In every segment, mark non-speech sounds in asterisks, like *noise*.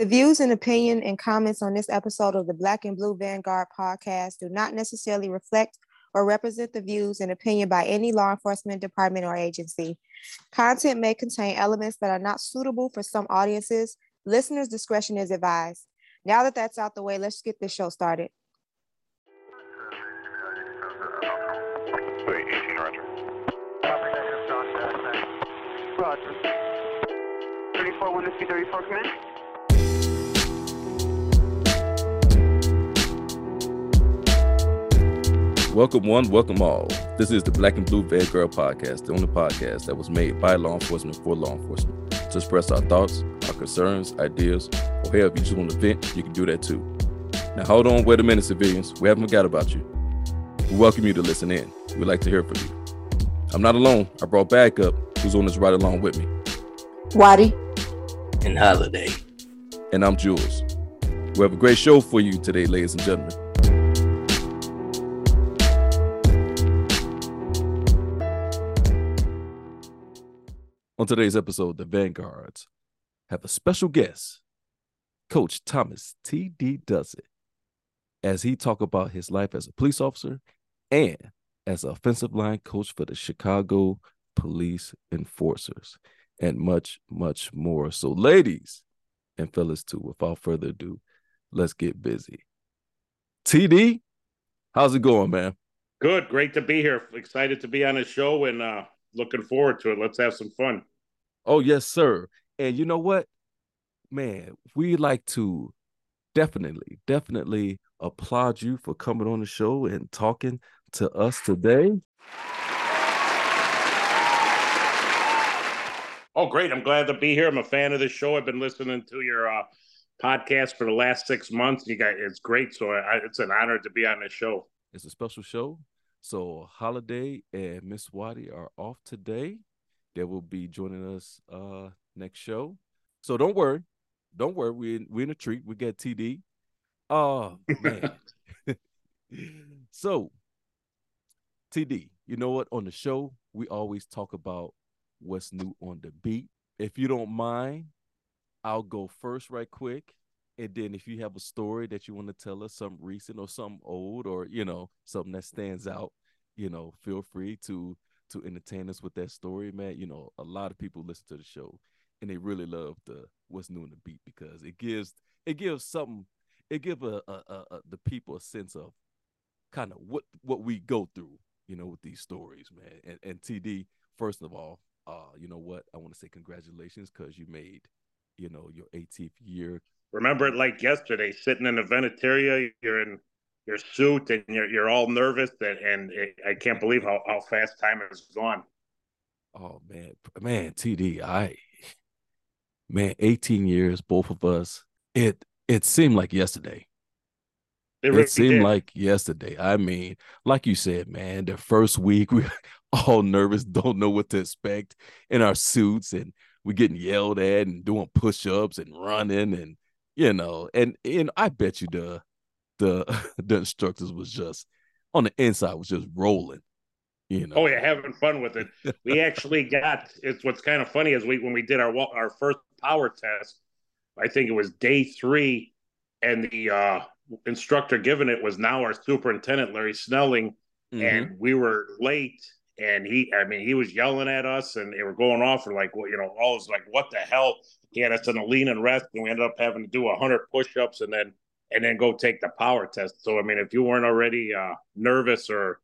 The views and opinion and comments on this episode of the Black and Blue Vanguard podcast do not necessarily reflect or represent the views and opinion by any law enforcement department or agency. Content may contain elements that are not suitable for some audiences. Listeners' discretion is advised. Now that that's out the way, let's get this show started. Wait, 18, Roger. Roger. 34, 1 to 34, come Welcome one, welcome all. This is the Black and Blue Vanguard podcast, the only podcast that was made by law enforcement for law enforcement to express our thoughts, our concerns, ideas, or hell, if you just want to vent, you can do that too. Now, hold on, wait a minute, civilians. We haven't forgot about you. We welcome you to listen in. We'd like to hear from you. I'm not alone. I brought backup, who's on this ride along with me, Waddy. and holiday. and I'm Jules. We have a great show for you today, ladies and gentlemen. On today's episode, the Vanguards have a special guest, Coach Thomas T.D. Dudzik, as he talk about his life as a police officer and as an offensive line coach for the Chicago Police Enforcers, and much, much more. So, ladies and fellas, too, without further ado, let's get busy. TD, how's it going, man? Good, great to be here. Excited to be on the show and uh looking forward to it. Let's have some fun. Oh, yes, sir. And you know what? Man, we like to definitely, definitely applaud you for coming on the show and talking to us today. Oh, great. I'm glad to be here. I'm a fan of the show. I've been listening to your uh podcast for the last six months. You guys, it's great. So I, it's an honor to be on this show. It's a special show. So Holiday and Miss Waddy are off today. They will be joining us uh next show. So don't worry. Don't worry. We in, we in a treat. We got TD. Oh man. *laughs* *laughs* so TD, you know what? On the show, we always talk about what's new on the beat. If you don't mind, I'll go first right quick. And then if you have a story that you want to tell us, something recent or something old, or you know, something that stands out, you know, feel free to to entertain us with that story, man. You know, a lot of people listen to the show and they really love the what's new in the beat because it gives it gives something it give a, a, a, a the people a sense of kind of what what we go through, you know, with these stories, man. And and TD, first of all, uh, you know what? I want to say congratulations because you made, you know, your 18th year. Remember it like yesterday, sitting in the Venetaria, you're in your suit and you're you're all nervous and, and it, I can't believe how, how fast time has gone. Oh man, man, TD, I man, 18 years, both of us. It it seemed like yesterday. It, It, seemed did. like yesterday. I mean, like you said, man, the first week we *laughs* all nervous, don't know what to expect in our suits, and we're getting yelled at and doing push-ups and running, and you know, and and I bet you the the *laughs* the instructors was just on the inside was just rolling, you know. Oh yeah, having fun with it. We *laughs* actually got. It's what's kind of funny is we when we did our our first power test. I think it was day three, and the uh, instructor giving it was now our superintendent Larry Snelling, Mhm. and we were late. And he, I mean, he was yelling at us, and they were going off for like, well, you know, all was like, what the hell? He had us in a lean and rest, and we ended up having to do hundred push-ups, and then and then go take the power test. So I mean, if you weren't already uh, nervous or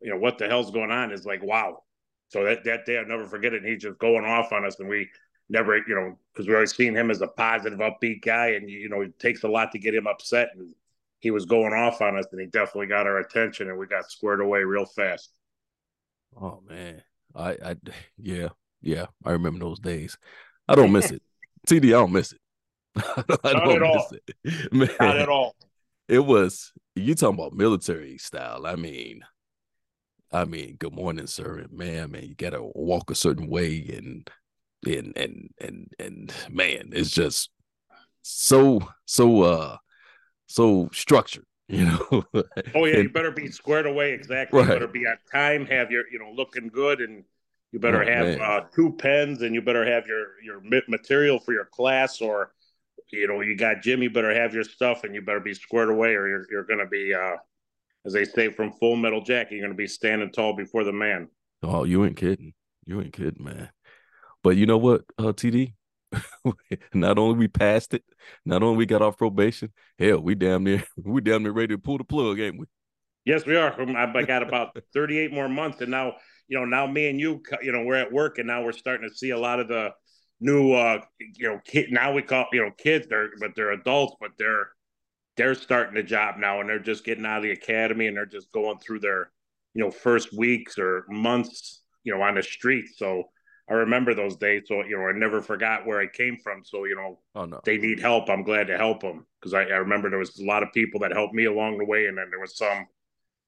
you know what the hell's going on is like wow so that that day i'll never forget it and he's just going off on us and we never you know because we always seen him as a positive upbeat guy and you know it takes a lot to get him upset and he was going off on us and he definitely got our attention and we got squared away real fast Oh man, I, I, yeah, yeah, I remember those days. I don't miss it. *laughs* TD, I don't miss it. Don't at all. *laughs* Man, not at all it was you talking about military style. I mean, I mean, good morning, sir. And man, man, you gotta walk a certain way and and and and and man, it's just so so uh so structured, *laughs* you know. oh yeah you better be squared away exactly Right. you better be on time have your you know looking good and you better Oh, have uh, two pens and you better have your your ma- material for your class or you know, you got Jim, you better have your stuff and you better be squared away or you're, you're going to be, uh, as they say from Full Metal Jacket, you're going to be standing tall before the man. Oh, you ain't kidding. You ain't kidding, man. But you know what, uh, TD? *laughs* not only we passed it, not only we got off probation, hell, we damn near *laughs* we damn near ready to pull the plug, ain't we? Yes, we are. I got *laughs* about 38 more months, and now you know, now me and you, you know, we're at work, and now we're starting to see a lot of the new, uh, you know, kid. Now we call you know kids, they're but they're adults, but they're they're starting the job now, and they're just getting out of the academy, and they're just going through their, you know, first weeks or months, you know, on the street. So I remember those days. So you know, I never forgot where I came from. So you know, oh no, they need help. I'm glad to help them because I, I remember there was a lot of people that helped me along the way, and then there was some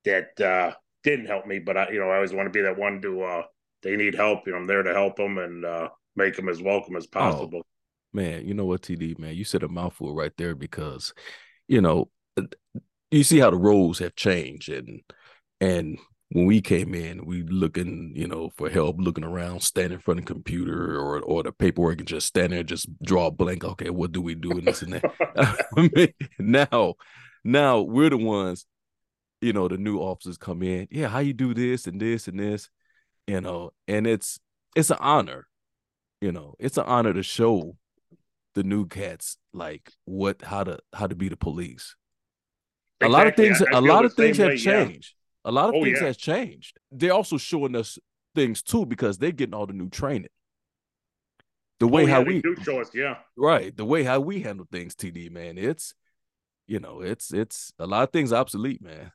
that uh, didn't help me. But I, you know, I always want to be that one to. Uh, they need help. You know, I'm there to help them and uh, make them as welcome as oh, possible. Oh, man, you know what, TD man, you said a mouthful right there because, you know, uh, you see how the roles have changed and and when we came in, we looking, you know, for help, looking around, standing in front of the computer or or the paperwork and just stand there, just draw a blank. Okay, what do we do in this and that? *laughs* *laughs* I mean, now, now we're the ones, you know, the new officers come in. Yeah, how you do this and this and this, you know, and it's it's an honor, you know, it's an honor to show the new cats like what how to how to be the police. Exactly. A lot of things, a lot of things have changed. Yeah a lot of oh, things yeah. has changed. They're also showing us things too because they're getting all the new training. The oh, way oh, yeah, how we do show us, yeah, right. The way how we handle things, TD man, it's you know, it's it's a lot of things obsolete, man.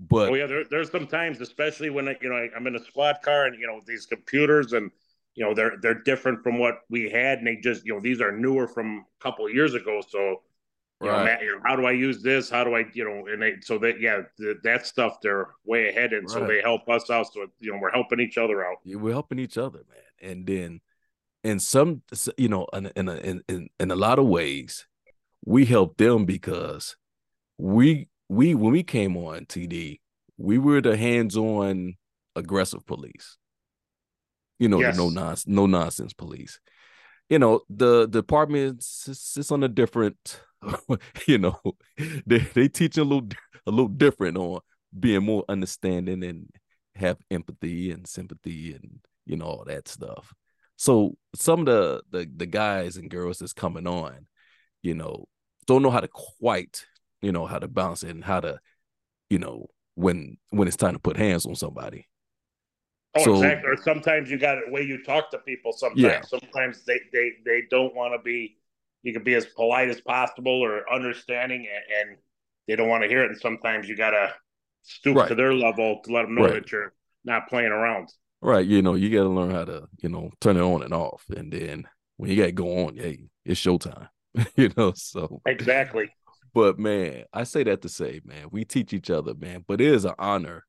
But oh yeah, there, there's some times, especially when you know I'm in a squad car and you know these computers and you know they're they're different from what we had, and they just you know these are newer from a couple of years ago, so you right. know, how do I use this? How do I, you know, and they, so that, yeah, the, that stuff they're way ahead. And right. so they help us out. So, you know, we're helping each other out. Yeah, we're helping each other, man. And then in some, you know, in, in, in, in, in a lot of ways, we help them because we, we, when we came on TD, we were the hands-on aggressive police. You know, yes. no nonsense, no nonsense police. You know, the, the department is on a different *laughs* you know, *laughs* they they teach a little a little different on being more understanding and have empathy and sympathy and you know all that stuff. So some of the the the guys and girls that's coming on, you know, don't know how to quite, you know, how to bounce it and how to, you know, when when it's time to put hands on somebody. Oh, so, exactly. Or sometimes you got the way you talk to people. Sometimes, yeah. sometimes they they they don't want to be you can be as polite as possible or understanding and, and they don't want to hear it and sometimes you gotta stoop right. to their level to let them know right. that you're not playing around right you know you gotta learn how to you know turn it on and off and then when you gotta go on hey it's showtime *laughs* you know so exactly *laughs* but man i say that to say man we teach each other man but it is an honor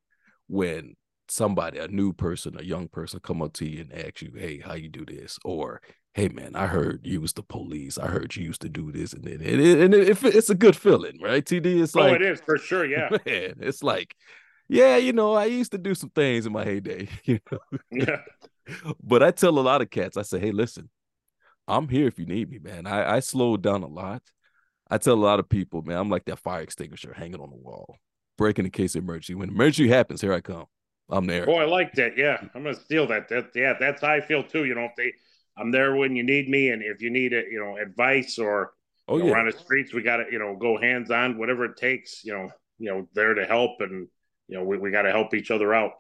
when somebody a new person a young person come up to you and ask you hey how you do this or hey man, I heard you was the police. I heard you used to do this and then and, it, and it, it's a good feeling, right? TD, it's like oh, it is for sure, yeah. *laughs* Man, it's like, yeah, you know, I used to do some things in my heyday, *laughs* you know. Yeah. but I tell a lot of cats, I say, hey, listen, I'm here if you need me, man. I I slowed down a lot. I tell a lot of people, man, I'm like that fire extinguisher hanging on the wall, breaking in case of emergency. When emergency happens, here I come. I'm there. Oh, I like that. Yeah, I'm gonna steal that. That yeah, that's how I feel too. You know, if they I'm there when you need me, and if you need it, you know, advice or oh, you know, yeah. on the streets, we got to you know go hands on, whatever it takes. You know, you know, there to help, and you know, we, we got to help each other out.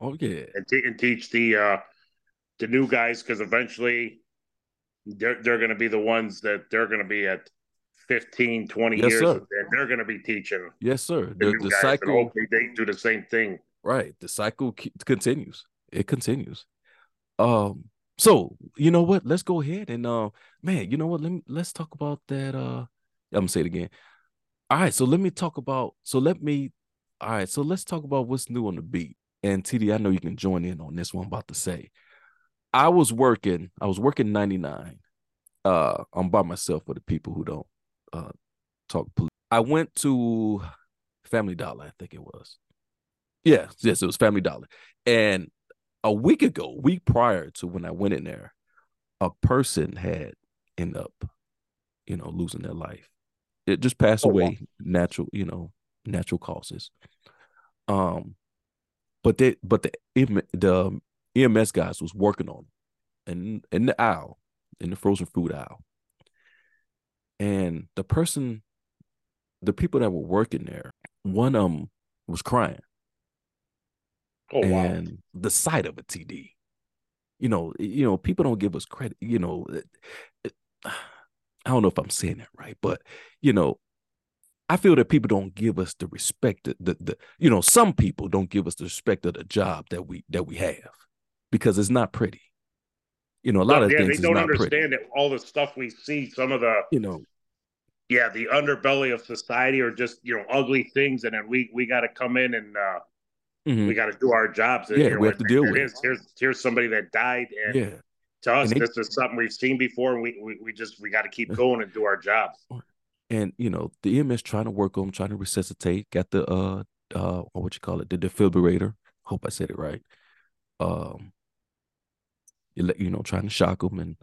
Oh yeah, and, and teach the uh the new guys because eventually they're they're going to be the ones that they're going to be at 15 20 yes, years sir. and they're going to be teaching yes sir the, the, the cycle hopefully they do the same thing right the cycle continues it continues um so you know what? Let's go ahead and uh, man, you know what? Let me let's talk about that. Uh, I'm gonna say it again. All right, so let me talk about. So let me. All right, so let's talk about what's new on the beat. And TD, I know you can join in on this one. I'm about to say. I was working. I was working 99. Uh, I'm by myself for the people who don't uh talk. Police. I went to Family Dollar. I think it was. Yeah, yes, it was Family Dollar, and a week ago, week prior to when I went in there, a person had ended up you know, losing their life. It just passed Oh, wow. away natural, you know, natural causes. Um, but they, but the the EMS guys was working on it in in the aisle, in the frozen food aisle, and the person, the people that were working there, one of them was crying, Oh wow. and the sight of a TD, you know, you know, people don't give us credit, you know. it- it- I don't know if I'm saying that right, but you know, I feel that people don't give us the respect that the, the you know, some people don't give us the respect of the job that we that we have because it's not pretty. You know, a lot of yeah, things they don't understand pretty. that all the stuff we see, some of the You know, yeah, the underbelly of society are just you know ugly things, and then we we got to come in and uh, mhm, we got to do our jobs. Yeah, know, we have to deal with it is. Here's here's somebody that died, and yeah, to us, And they- this is something we've seen before, and we we, we just we got to keep going and do our jobs. and you know, the EMS trying to work on, trying to resuscitate, got the uh uh what you call it, the defibrillator. Hope I said it right. Um, you let you know, trying to shock them and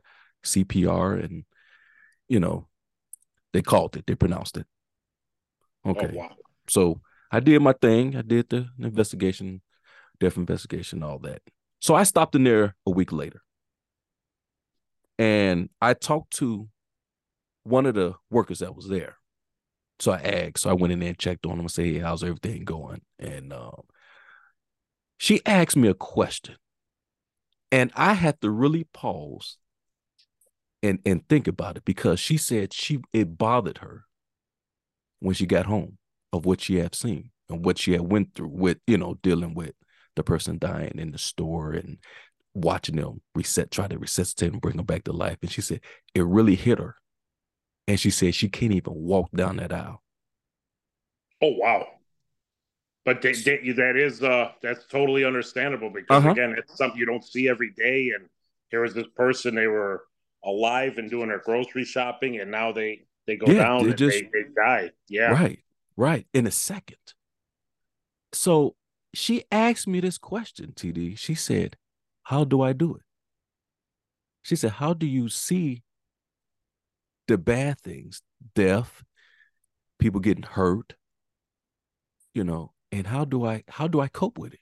CPR, and you know, they called it, they pronounced it. Okay. Oh wow. So I did my thing. I did the investigation, death investigation, all that. So I stopped in there a week later. And I talked to one of the workers that was there. So I asked, so I went in there and checked on him and said, hey, how's everything going? And um, she asked me a question. And I had to really pause and and think about it because she said she it bothered her when she got home of what she had seen and what she had went through with you know dealing with the person dying in the store and watching them reset try to resuscitate and bring them back to life and she said it really hit her and she said she can't even walk down that aisle Oh wow. But they, they, that is uh that's totally understandable because Uh-huh. again, it's something you don't see every day. And here was this person; they were alive and doing their grocery shopping, and now they they go Yeah, down they and just- they, they die. Yeah. right right in a second. So she asked me this question td she said how do i do it? She said how do you see the bad things death people getting hurt you know and how do i how do i cope with it?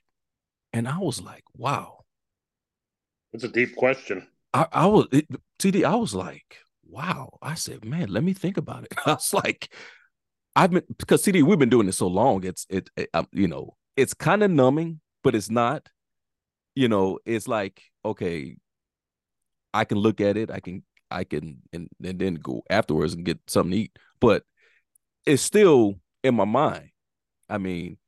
And i was like wow. It's a deep question. i, I was it, td i was like wow. I said man let me think about it. *laughs* I was like i've been because TD, we've been doing this so long it's it, it um, you know it's kind of numbing but it's not you know it's like okay i can look at it i can i can and, and then go afterwards and get something to eat but it's still in my mind. I mean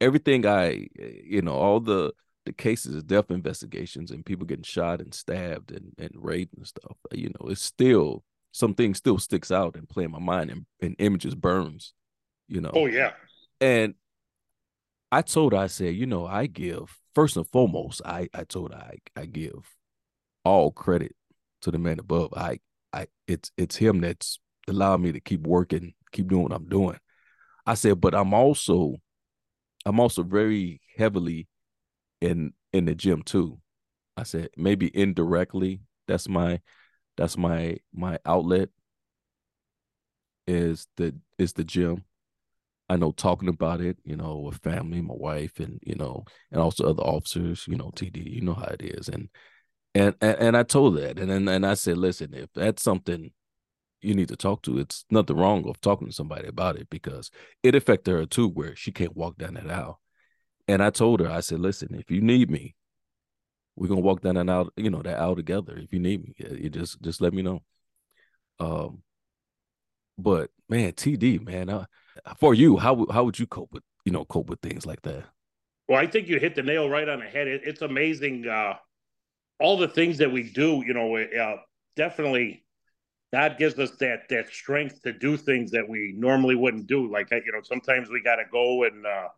everything i you know all the the cases of death investigations and people getting shot and stabbed and, and raped and stuff you know it's still something still sticks out and play in my mind and, and images burns you know Oh yeah. and I told her, I said, you know, I give first and foremost, I I told her I I give all credit to the man above. I I it's it's him that's allowed me to keep working, keep doing what I'm doing. I said, but I'm also I'm also very heavily in in the gym too. I said maybe indirectly that's my that's my my outlet is the is the gym. I know talking about it, you know, with family, my wife, and you know, and also other officers, you know, TD, you know how it is, and and and, and I told that, and then and I said, listen, if that's something you need to talk to, it's nothing wrong of talking to somebody about it because it affected her too, where she can't walk down that aisle. And I told her, I said, listen, if you need me, we're gonna walk down that aisle, you know, that aisle together. If you need me, you just just let me know. Um, but man, TD, man, uh, for you, how how would you cope with you know cope with things like that? Well, I think you hit the nail right on the head. It, it's amazing uh, all the things that we do. You know, uh, definitely God gives us that that strength to do things that we normally wouldn't do. Like you know, sometimes we got to go and uh,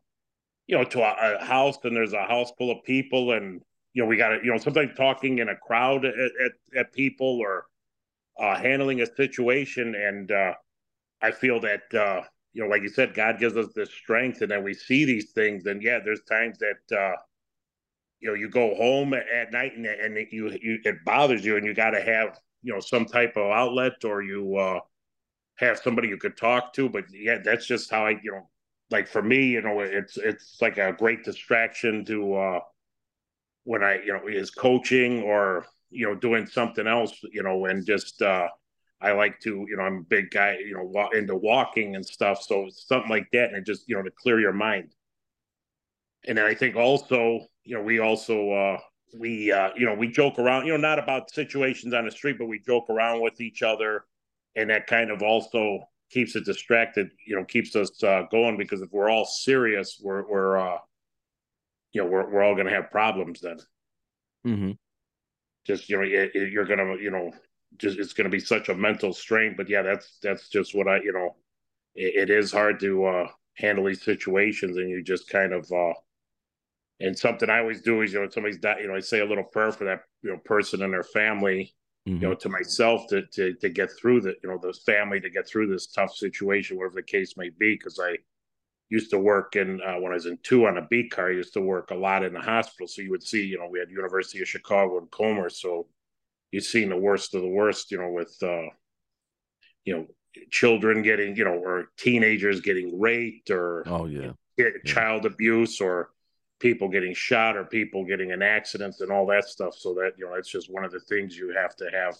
you know to a, a house and there's a house full of people and you know we got to you know sometimes talking in a crowd at at, at people or uh, handling a situation and uh, I feel that uh, you know, like you said, God gives us this strength, and then we see these things. And yeah, there's times that uh, you know you go home at night and and it, you, you it bothers you, and you got to have you know some type of outlet, or you uh, have somebody you could talk to. But yeah, that's just how I, you know, like for me, you know, it's it's like a great distraction to uh when I, you know, is coaching or you know doing something else, you know, and just uh I like to, you know, I'm a big guy, you know, into walking and stuff. So something like that, and it just, you know, to clear your mind. And then I think also, you know, we also uh we uh you know we joke around you know not about situations on the street but we joke around with each other and that kind of also keeps it distracted you know keeps us uh going because if we're all serious we're we're uh you know we're, we're all going to have problems then Mm-hmm. just you know it, it- you're gonna you know just it's gonna be such a mental strain but yeah that's that's just what i you know it, it is hard to uh handle these situations and you just kind of uh and something i always do is you know somebody's you know i say a little prayer for that you know person and their family Mm-hmm. you know to myself to to to get through the you know the family to get through this tough situation whatever the case may be because i used to work in uh, when i was in two on a beat car i used to work a lot in the hospital so you would see you know we had university of chicago and comer so you've seen the worst of the worst you know with uh you know children getting you know or teenagers getting raped or Oh yeah. child abuse or people getting shot or people getting in accidents and all that stuff. So that you know, it's just one of the things you have to have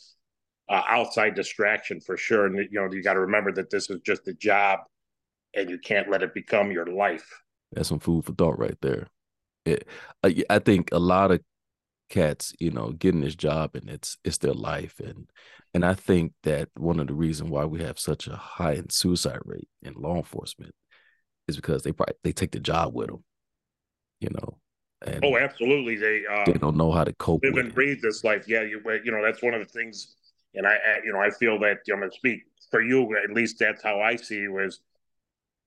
uh, outside distraction for sure. And you know, you got to remember that this is just a job, and you can't let it become your life. That's some food for thought right there. It, I, I think a lot of cats, you know, getting this job and it's it's their life, and and I think that one of the reasons why we have such a high in suicide rate in law enforcement is because they probably they take the job with them, you know, and Oh, absolutely. They uh, they don't know how to cope live with and it. breathe this life. Yeah, you you know that's one of the things, and I, I you know I feel that you know, speak for you at least that's how I see you is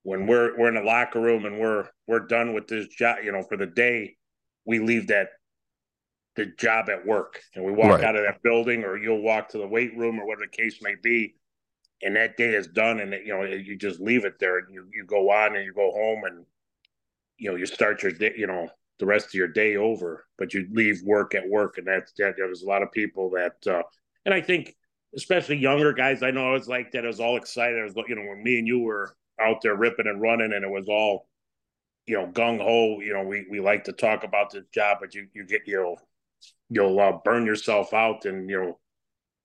when we're we're in the locker room and we're we're done with this job, you know, for the day, we leave that the job at work. And we walk Right. out of that building or you'll walk to the weight room or whatever the case may be. And that day is done and you know you just leave it there and you, you go on and you go home and you know you start your day you know the rest of your day over. But you leave work at work and that's that there's a lot of people that uh and i think especially younger guys i know i was like that i was all excited. I was you know when me and you were out there ripping and running and it was all you know gung-ho you know we we like to talk about this job but you you get you'll you'll uh, burn yourself out and you know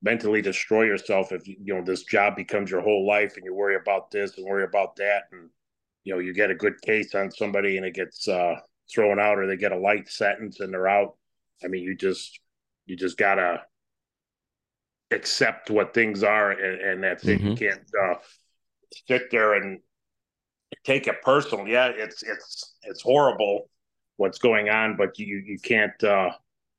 mentally destroy yourself if you know this job becomes your whole life and you worry about this and worry about that. And you know you get a good case on somebody and it gets uh thrown out or they get a light sentence and they're out. I mean you just you just gotta accept what things are and, and that's it. You Mhm. can't uh sit there and take it personal. Yeah it's it's it's horrible what's going on but you you can't uh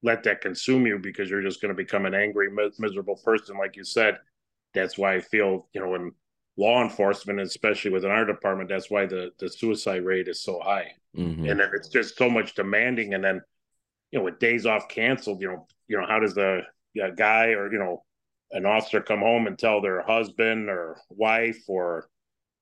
let that consume you because you're just going to become an angry miserable person like you said. That's why i feel you know in law enforcement especially within our department that's why the the suicide rate is so high. Mhm. and then it's just so much demanding and then you know with days off canceled you know you know how does the guy or you know an officer come home and tell their husband or wife or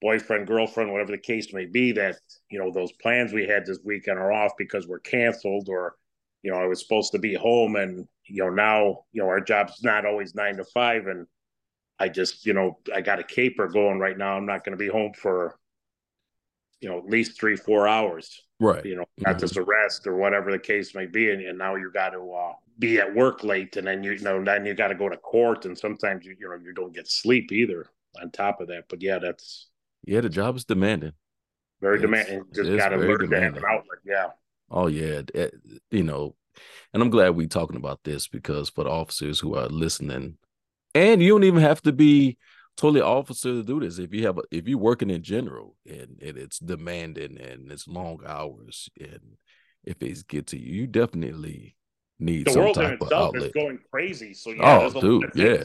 boyfriend girlfriend whatever the case may be that you know those plans we had this weekend are off because we're canceled or you know i was supposed to be home and you know now you know our job's not always nine to five and i just you know i got a caper going right now. I'm not going to be home for you know at least three four hours Right. you know, got this arrest or whatever the case may be, and, and now you got to uh, be at work late, and then you, you know, then you got to go to court, and sometimes you, you know, you don't get sleep either. On top of that, but yeah, that's Yeah, the job is demanding. very It's- demanding. Just got to learn to have an outlet. Yeah, Oh yeah, it- you know, and I'm glad we're talking about this because for the officers who are listening, and you don't even have to be totally officer to do this. If you have, a, if you're working in general and, and it's demanding and it's long hours, and if it's get to you, you definitely need the world in itself is going crazy. So yeah, Oh, dude, yeah.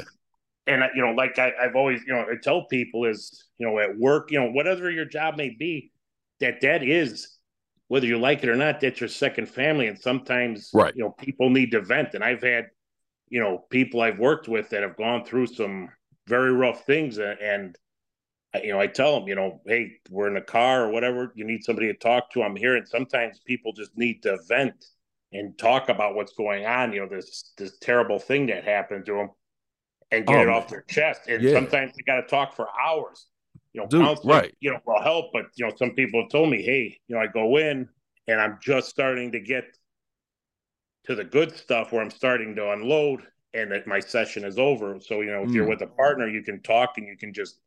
And you know, like I, I've always, you know, I tell people is, you know, at work, you know, whatever your job may be, that that is, whether you like it or not, that's your second family. And sometimes, Right. you know, people need to vent. And I've had, you know, people I've worked with that have gone through some very rough things, and, and you know, I tell them, you know, hey, we're in a car or whatever. You need somebody to talk to. I'm here. And sometimes people just need to vent and talk about what's going on. You know, this this terrible thing that happened to them. and get Oh, it off their chest. And Yeah. sometimes you got to talk for hours. You know, Dude, counseling, right. you know, will help. But you know, some people have told me, hey, you know, I go in and I'm just starting to get to the good stuff where I'm starting to unload and that my session is over. So, you know, if you're Mm. with a partner, you can talk and you can just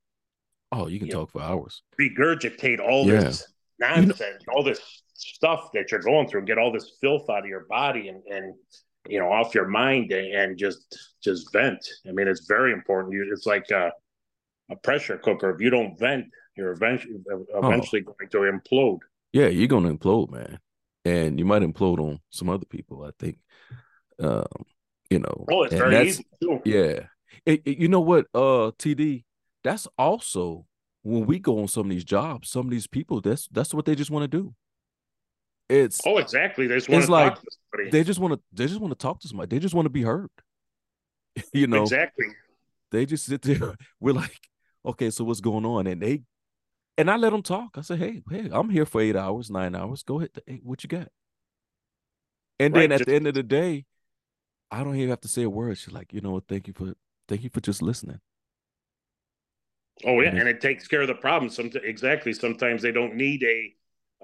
Oh, you can Yeah. talk for hours. regurgitate all Yeah. this nonsense, all this stuff that you're going through, get all this filth out of your body and, and you know, off your mind and, and just just vent. I mean, it's very important. You, it's like a, a pressure cooker. If you don't vent, you're eventually eventually going to implode. Yeah, you're gonna implode, man, and you might implode on some other people. I think, um, you know. Oh, it's very easy too. Yeah, It- it- you know what, uh, TD, that's also when we go on some of these jobs. Some of these people, that's that's what they just want to do. It's Oh, exactly. They just want to like talk to somebody. they just want to they just want to talk to somebody. They just want to be heard. *laughs* you know, exactly. they just sit there. *laughs* We're like, okay, so what's going on? And they, and I let them talk. I say, hey, hey, I'm here for eight hours, nine hours. Go ahead. Hey, what you got? And then Right, at just- the end of the day, I don't even have to say a word. She's like, you know what? Thank you for, thank you for just listening. Oh yeah, Mhm. and it takes care of the problem. Some exactly. Sometimes they don't need a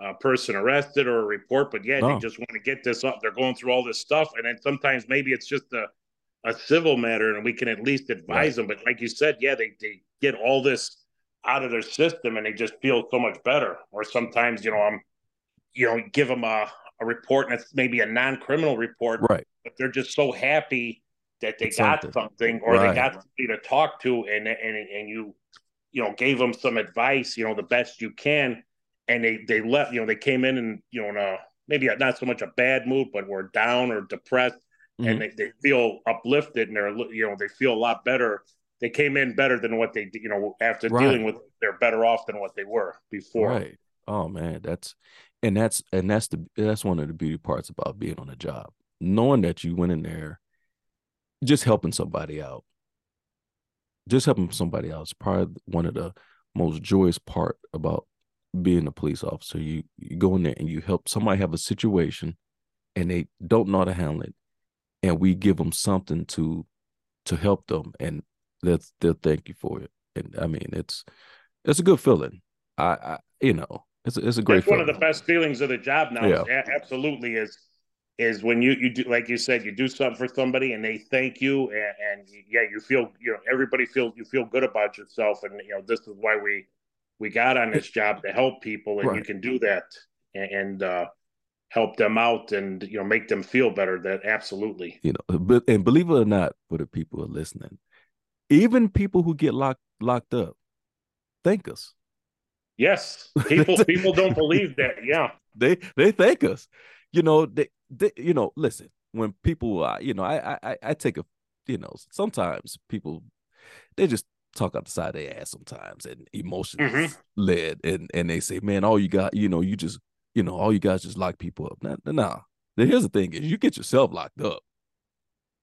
uh, person arrested or a report, but yeah, No. they just want to get this up. They're going through all this stuff, and then sometimes maybe it's just a a civil matter, and we can at least advise them. But like you said, yeah, they they get all this out of their system, and they just feel so much better. Or sometimes, you know, I'm, you know, give them a a report, and it's maybe a non criminal report, Right. but they're just so happy that they It's got something. something, or Right. they got somebody to talk to, and and and you, you know, gave them some advice, you know, the best you can, and they they left, you know, they came in and you know, in a, maybe not so much a bad mood, but were down or depressed, Mhm. and they, they feel uplifted, and they're you know they feel a lot better. They came in better than what they you know after Right. dealing with. They're better off than what they were before. Right. Oh man, that's and that's and that's the that's one of the beauty parts about being on a job. Knowing that you went in there just helping somebody out. Just helping somebody out is probably one of the most joyous part about being a police officer. You you go in there and you help somebody have a situation and they don't know how to handle it. And we give them something to to help them and they'll they'll thank you for it. And I mean it's it's a good feeling. I, I you know, it's a, it's a great That's one of the best feelings of the job now. Yeah. is absolutely is is when you you do like you said you do something for somebody and they thank you and, and yeah you feel you know everybody feels you feel good about yourself and you know this is why we we got on this job to help people and you can do that and, and uh, help them out and you know make them feel better. That absolutely. you know but and believe it or not for the people who are listening even people who get locked locked up thank us Yes, *laughs* people people don't believe that. Yeah, *laughs* they they thank us you know they, they you know listen when people uh, you know I, I I take a you know sometimes people they just talk out the side of their ass sometimes and emotions Mhm. led and and they say man all you got you know you just you know all you guys just lock people up nah, nah. Now, here's the thing is you get yourself locked up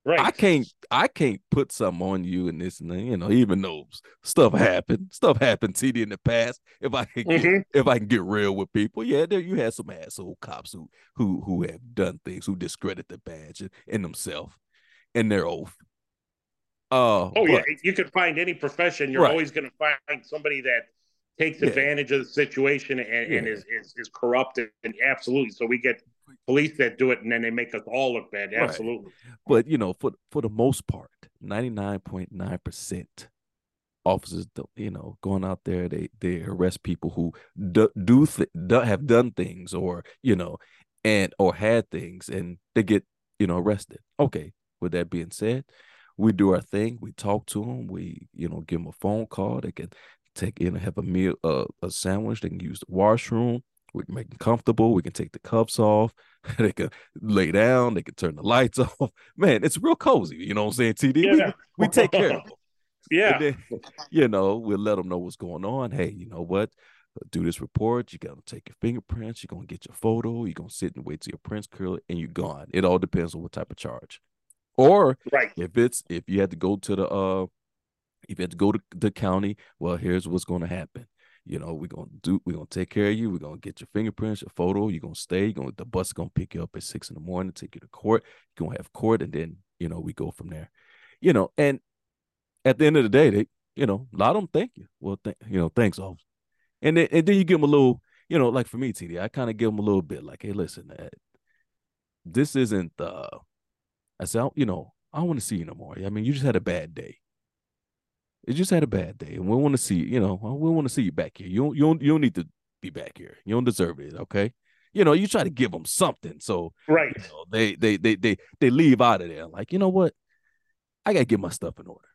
right. I can't I can't put something on you and this and that, you know, even though stuff happened. Stuff happened to you in the past. If I can get, Mhm. if I can get real with people, yeah, there you had some asshole cops who who who have done things, who discredit the badge and, in themselves and their oath. Uh Oh yeah, you could find any profession. You're Right. always going to find somebody that takes Yeah. advantage of the situation and, and is, is is corrupted. And absolutely, so we get police that do it, and then they make us all look bad. Right. Absolutely. but you know, for for the most part, ninety nine point nine percent officers, you know, going out there, they they arrest people who do, do, th- do have done things or you know, and or had things, and they get you know arrested. Okay. With that being said, we do our thing. We talk to them. We you know give them a phone call. They can take in and have a meal, uh, a sandwich. They can use the washroom. We can make them comfortable. We can take the cuffs off. *laughs* they can lay down. They can turn the lights *laughs* off. Man, it's real cozy. You know what I'm saying, TD? We- Yeah. We, take care of them. *laughs* Yeah. Then, you know, we'll let them know what's going on. Hey, you know what? Do this report. You got to take your fingerprints. You're going to get your photo. You're going to sit and wait till your prints curl and you're gone. It all depends on what type of charge. Or Right. if it's, if you had to go to the, uh, if you had to go to the county, well, here's what's going to happen. You know, we're gonna do. We're gonna take care of you. We're gonna get your fingerprints, your photo. You're gonna stay. You're gonna the bus is gonna pick you up at six in the morning, take you to court. You're gonna have court, and then you know we go from there. You know, and at the end of the day, they you know a lot of them thank you. Well, th- you know, thanks, officer. And then and then you give them a little, you know, like for me, TD, I kind of give them a little bit, like, hey, listen, uh, this isn't. uh I said, you know, I don't want to see you no more. I mean, you just had a bad day. You just had a bad day, and we want to see, you know, we want to see you back here. You don't, you don't, you don't need to be back here. You don't deserve it. Okay. You know, you try to give them something, so Right. you know, they they they they they leave out of there like, you know what? I gotta get my stuff in order.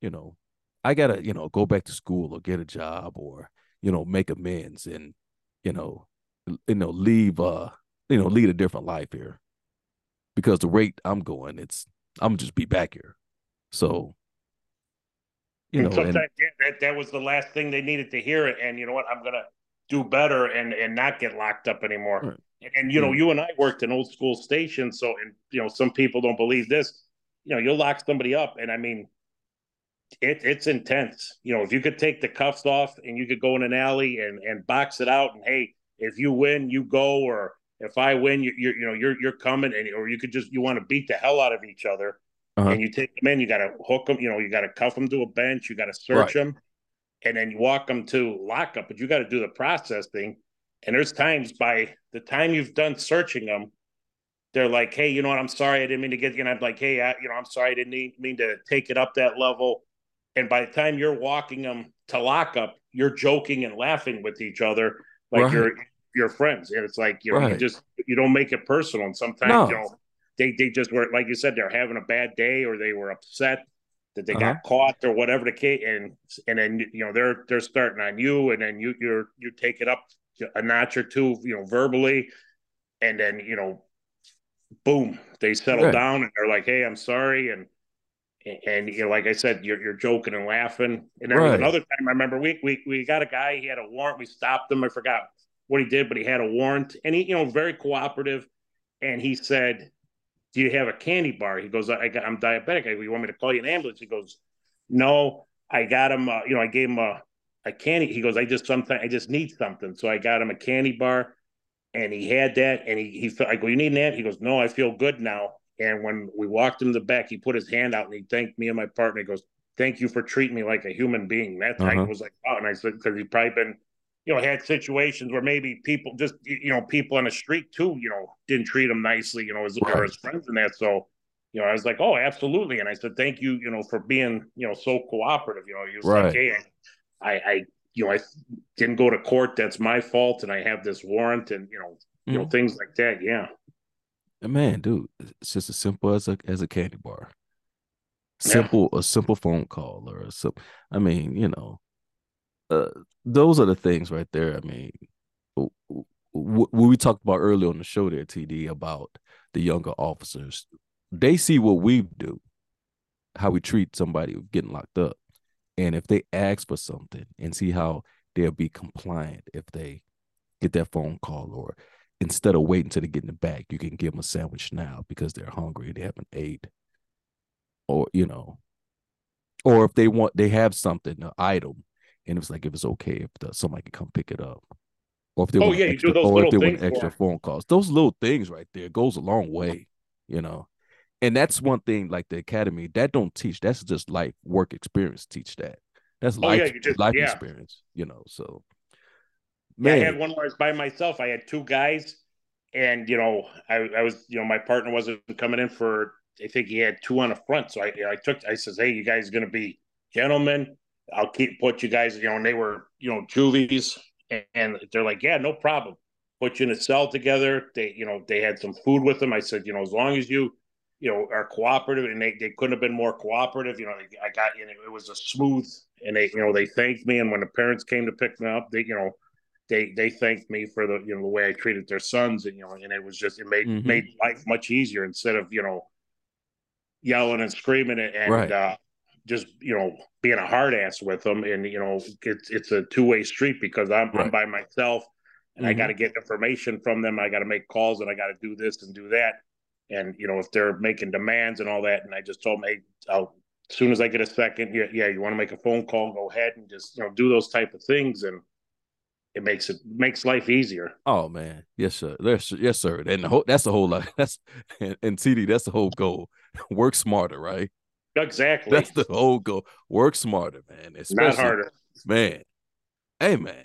You know, I gotta, you know, go back to school or get a job or, you know, make amends and, you know, you know, leave uh, you know, lead a different life here. Because the rate I'm going, it's I'm just be back here. So, you know, and yeah, that that was the last thing they needed to hear. And you know what? I'm gonna do better and and not get locked up anymore. Right. And, and, you know, you and I worked in old school stations, so and you know, some people don't believe this. You know, you'll lock somebody up, and I mean, it it's intense. You know, if you could take the cuffs off and you could go in an alley and and box it out, and hey, if you win, you go, or if I win, you you you know you're you're coming, and or you could just you want to beat the hell out of each other Uh-huh. and you take them in, you got to hook them, you know, you got to cuff them to a bench, you got to search Right. them, and then you walk them to lockup, but you got to do the processing. And there's times by the time you've done searching them, they're like, hey, you know what? I'm sorry, I didn't mean to get. And I'm like, hey, I, you know, I'm sorry, I didn't mean, mean to take it up that level. And by the time you're walking them to lockup, you're joking and laughing with each other like Right. you're you're friends. And it's like you know, you just you don't make it personal. And sometimes No. you know they they just were like you said they're having a bad day or they were upset that they Uh-huh. got caught or whatever the case and and then you know they're they're starting on you and then you you're you take it up a notch or two you know verbally and then you know boom they settle Right. down and they're like hey i'm sorry and and you know like i said you're, you're joking and laughing and then Right. another time i remember we, we we got a guy he had a warrant we stopped him i forgot what he did but he had a warrant. And he you know very cooperative. And he said do you have a candy bar? He goes i got i'm diabetic. I you want me to call you an ambulance? He goes no i got him uh, you know i gave him a, a candy. He goes i just sometimes i just need something. So i got him a candy bar and he had that and he, he felt i go you need that he goes no i feel good now. And when we walked him to the back he put his hand out and he thanked me and my partner. He goes thank you for treating me like a human being. That I Uh-huh. was like oh and i said because he probably been you know had situations where maybe people just you know people on the street too you know didn't treat him nicely you know as or Right. his friends and that so you know i was like oh absolutely and i said thank you you know for being you know so cooperative you know was Right. like hey i i you know i didn't go to court that's my fault and i have this warrant and you know you know Mhm. things like that yeah And man, dude, it's just as simple as a as a candy bar. Yeah. Simple, a simple phone call or a simple. I mean, you know, uh, those are the things right there. I mean, what we talked about earlier on the show there, TD, about the younger officers. They see what we do, how we treat somebody getting locked up, and if they ask for something and see how they'll be compliant if they get that phone call or instead of waiting till they get in the back, you can give them a sandwich now because they're hungry, they haven't ate, or you know, or if they want, they have something, an item, and it's like if it's okay if the, somebody can come pick it up, or if they Oh, want yeah, you do extra, those or if little they want extra phone calls, those little things right there goes a long way, you know. And that's one thing, like the academy, that don't teach. That's just life work experience. Teach that. That's Oh, yeah, life just- life yeah. experience, you know. So, Yeah, I had one where I was by myself. I had two guys, and you know, I, I was, you know, my partner wasn't coming in for. I think he had two on the front, so I, I took. I says, "Hey, you guys going to be gentlemen? I'll keep put you guys." You know, and they were, you know, juvies, and, and they're like, "Yeah, no problem. Put you in a cell together." They, you know, they had some food with them. I said, you know, as long as you, you know, are cooperative, and they, they couldn't have been more cooperative. You know, I got, you know, it was a smooth, and they, you know, they thanked me, and when the parents came to pick me up, they, you know they they thanked me for the you know the way I treated their sons and you know and it was just it made Mhm. made life much easier instead of you know yelling and screaming and, and Right. uh, just you know being a hard ass with them and you know it's it's a two way street because I'm I'm by myself and I Mhm. got to get information from them I got to make calls and I got to do this and do that and you know if they're making demands and all that and I just told them hey I'll as soon as I get a second yeah yeah you want to make a phone call go ahead and just you know do those type of things and it makes it makes life easier. Oh man, yes sir, yes, yes sir. And the whole, that's the whole lot. *laughs* That's and, and TD, that's the whole goal. *laughs* Work smarter, right? Exactly. That's the whole goal. Work smarter, man. Not harder. man. Hey, man.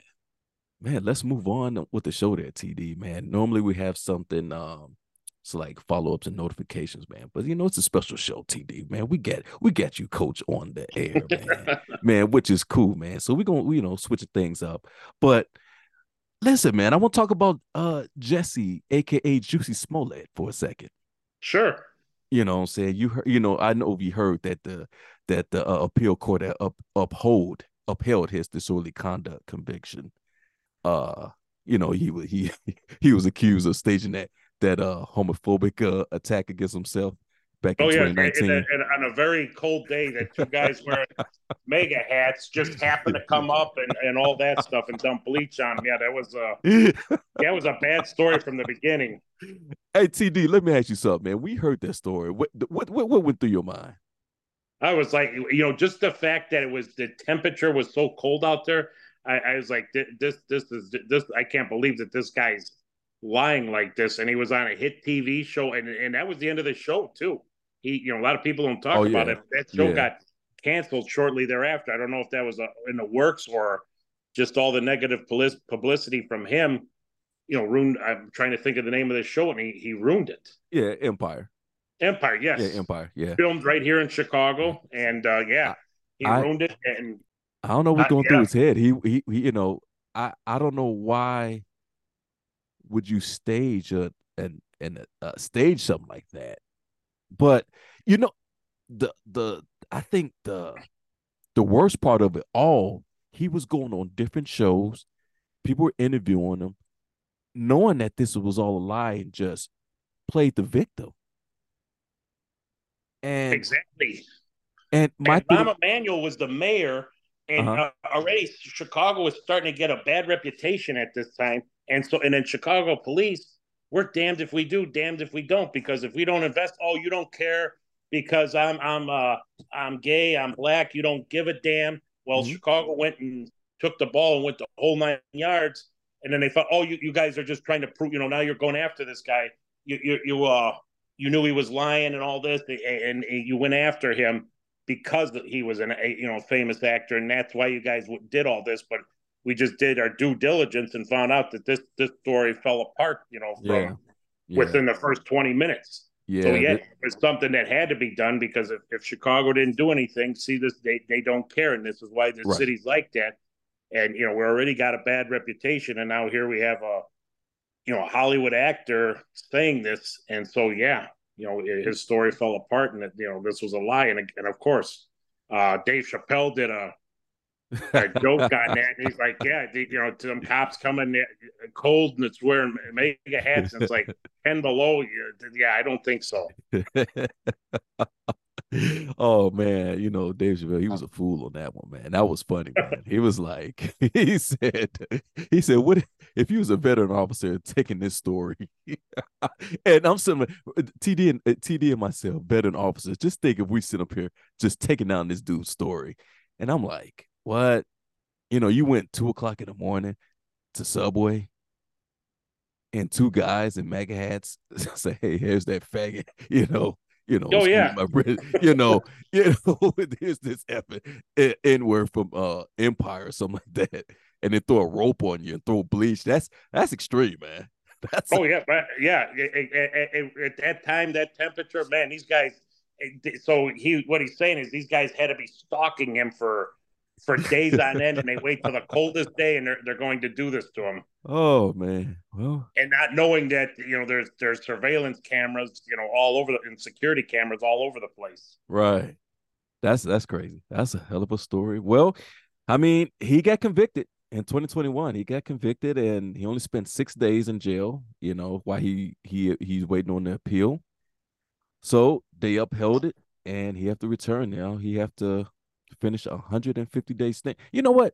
Man, let's move on with the show there, TD, man. Normally we have something um it's like follow-ups and notifications, man. But you know, it's a special show, TD, man. We get we got you, coach, on the air, man. *laughs* man, which is cool, man. So we're gonna, you know, switch things up. But listen, man, I want to talk about uh Jesse, aka Juicy Smollett, for a second. Sure. You know what I'm saying? You you know, I know we heard that the that the uh, appeal court up uphold upheld his disorderly conduct conviction. Uh, you know, he was he *laughs* he was accused of staging that that uh homophobic uh, attack against himself back in Oh yeah, and, 2019. and- and on a very cold day, that two guys wearing *laughs* MAGA hats just happened to come up and, and all that stuff and dump bleach on him. Yeah, that was a *laughs* that was a bad story from the beginning. hey TD, let me ask you something, man. We heard that story. What what what, what went through your mind? I was like, you know, just the fact that it was the temperature was so cold out there. I, I was like, this, this is this. I can't believe that this guy's lying like this. And he was on a hit TV show, and and that was the end of the show too. He, you know, a lot of people don't talk Oh, about yeah. it. That show Yeah. got canceled shortly thereafter. I don't know if that was uh in the works or just all the negative publicity from him. You know, ruined. I'm trying to think of the name of the show, and he he ruined it. Yeah, Empire. Empire, yes, Yeah, Empire. Yeah. filmed right here in Chicago, and uh, yeah, he I- ruined it. And I don't know what's Uh, going through yeah. his head. He, he, he, you know, I, I don't know why would you stage a and and uh, stage something like that. But you know, the the I think the the worst part of it all, he was going on different shows. People were interviewing him, knowing that this was all a lie and just played the victim. And exactly. and my and Rahm Emanuel was the mayor, and Uh-huh. uh, already Chicago was starting to get a bad reputation at this time. And so, and then Chicago police, we're damned if we do, damned if we don't, because if we don't invest, oh, you don't care because I'm I'm uh I'm gay, I'm black, you don't give a damn. Well, Mhm. Chicago went and took the ball and went the whole nine yards, and then they thought, oh, you, you guys are just trying to prove, you know, now you're going after this guy. You you you uh you knew he was lying and all this, and, and you went after him because he was an a you know famous actor, and that's why you guys did all this. But we just did our due diligence and found out that this this story fell apart, you know, from yeah, yeah, within the first twenty minutes. yeah, so yeah, it was something that had to be done because if, if Chicago didn't do anything, see this they they don't care, and this is why the Right. city's like that. And you know, we already got a bad reputation, and now here we have a you know a Hollywood actor saying this, and so yeah, you know his story fell apart, and you know this was a lie, and and of course, uh, Dave Chappelle did a a joke on that. And he's like, yeah, you know, some cops coming cold and it's wearing MAGA hats and it's like *laughs* 10 below you. Yeah, I don't think so. *laughs* oh man, you know Dave Chappelle, he was a fool on that one, man. That was funny, man. He was like, *laughs* he said, he said, what if- he was a veteran officer taking this story? and I'm sitting, TD and uh, TD and myself, veteran officers, just think if we sit up here just taking down this dude's story, and I'm like, what? You know, you went two o'clock in the morning to Subway. And two guys in MAGA hats *laughs* say, "Hey, here's that faggot," *laughs* you know, you know, Oh, yeah. my Brit- you know, *laughs* you know, here's this effort, N word from uh Empire or something like that, and then throw a rope on you and throw bleach. That's that's extreme, man. That's Oh yeah, but yeah. At, at- at that time, that temperature, man, these guys. So he, what he's saying is, these guys had to be stalking him for for days on end, and they wait till the coldest day, and they're they're going to do this to him, oh man. Well, and not knowing that you know there's there's surveillance cameras, you know, all over the and security cameras all over the place. right. That's that's crazy. That's a hell of a story. Well, I mean, he got convicted in 2021. He got convicted, and he only spent six days in jail. You know, while he he he's waiting on the appeal. So they upheld it, and he have to return now. He have to finish a 150 day stint. You know what?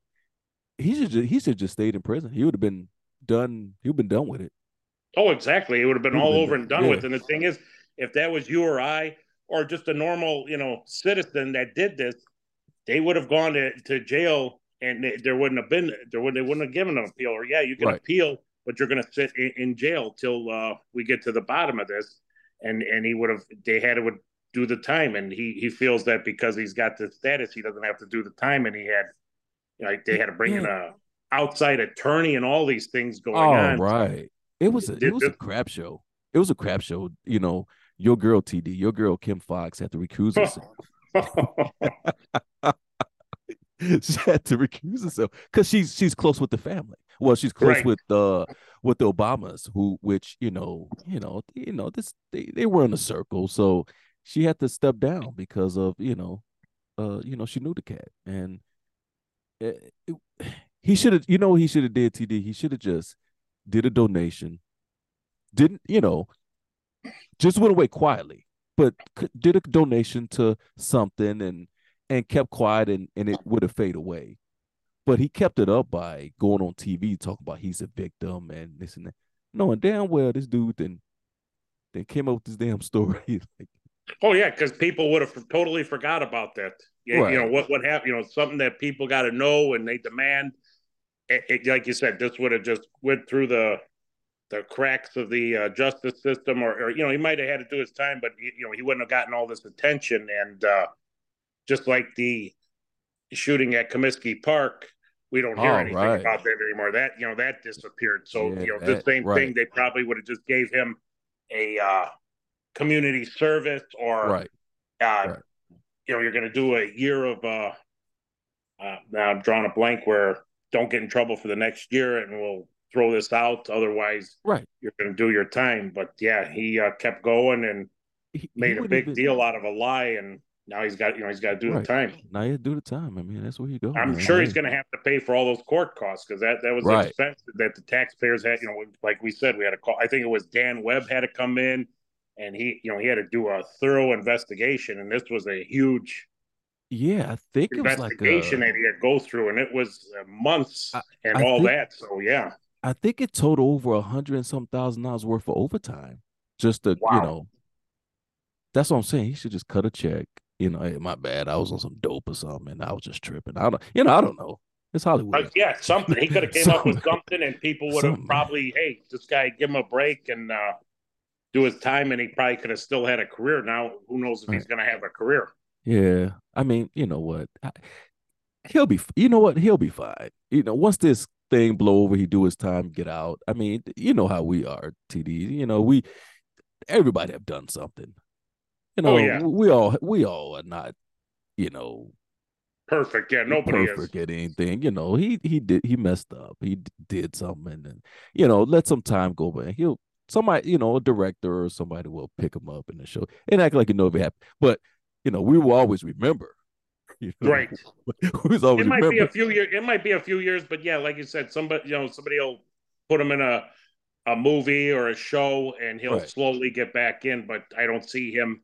He should just, he should just stayed in prison. He would have been done. He would have been done with it. Oh, exactly. It would have been all been over done. and done Yeah. with. And the thing is, if that was you or I, or just a normal, you know, citizen that did this, they would have gone to, to jail, and they- there wouldn't have been there would they wouldn't have given an appeal. Or yeah, you can Right. appeal, but you're going to sit in, in jail till uh, we get to the bottom of this. And and he would have they had to would do the time, and he he feels that because he's got the status, he doesn't have to do the time, and he had like they had to bring in a outside attorney and all these things going oh, on. right. It was a it was a crap show. It was a crap show. You know, your girl TD, your girl Kim Foxx had to recuse *laughs* herself. *laughs* she had to recuse herself because she's she's close with the family. Well, she's close Right. with the with the Obamas, who which you know, you know, you know, this they, they were in a circle, so she had to step down because of you know, uh, you know, she knew the cat, and it, it- *sighs* he should have, you know, he should have did TD. He should have just did a donation, didn't you know, just went away quietly, but did a donation to something and and kept quiet and, and it would have faded away. But he kept it up by going on TV talking about he's a victim and this and that. Knowing damn well this dude then then came up with this damn *laughs* story. like, Oh yeah, because people would have totally forgot about that. Yeah, Right. you know what what happened. You know something that people got to know and they demand. It, it- like you said, this would have just went through the the cracks of the uh, justice system, or, or you know he might have had to do his time, but you know he wouldn't have gotten all this attention. And uh, just like the shooting at Comiskey Park, we don't hear Oh, anything right. about that anymore. That you know that disappeared. So Yeah, you know the same right. thing. They probably would have just gave him a uh, community service or right. uh, Right. you know, you're going to do a year of, uh, uh, now I'm drawing a blank where don't get in trouble for the next year and we'll throw this out. Otherwise, Right. you're going to do your time. But yeah, he uh, kept going and He, he made a big deal out of a lie. And now he's got, you know, he's got to do Right. the time. Now you do the time. I mean, that's where you go. I'm man. sure he's going to have to pay for all those court costs because that, that was Right. expensive that the taxpayers had. You know, like we said, we had to call. I think it was Dan Webb had to come in, and he, you know, he had to do a thorough investigation, and this was a huge Yeah, I think it was like investigation a, that he had to go through, and it was uh, months I- and I all think- that. So yeah, I think it totaled over a hundred and some thousand dollars worth of overtime. Just to, you know, that's what I'm saying. He should just cut a check. You know, hey, my bad. I was on some dope or something, and I was just tripping. I don't, you know, I don't know. It's Hollywood. Uh, yeah, something he could have *laughs* came up with Something. something, and people would have probably, hey, this guy, give him a break and uh, do his time, and he probably could have still had a career. Now, who knows if he's going to have a career? Yeah, I mean, you know what? I, he'll be. You know what? He'll be fine. You know, once this thing blow over, he do his time, get out. I mean, you know how we are, TD. You know, we everybody have done something. You know, Oh, yeah. we all we all are not. You know, Perfect. Yeah, nobody perfect is. at anything. You know, he he did he messed up. He d- did something, and then, you know, let some time go by. He'll somebody, you know, a director or somebody will pick him up in the show and act like you know if it happened. But you know, we will always remember. *laughs* You know? Right. *laughs* was always It might be a few years. It might be a few years, but yeah, like you said, somebody, you know, somebody will put him in a a movie or a show, and he'll Right. slowly get back in. But I don't see him,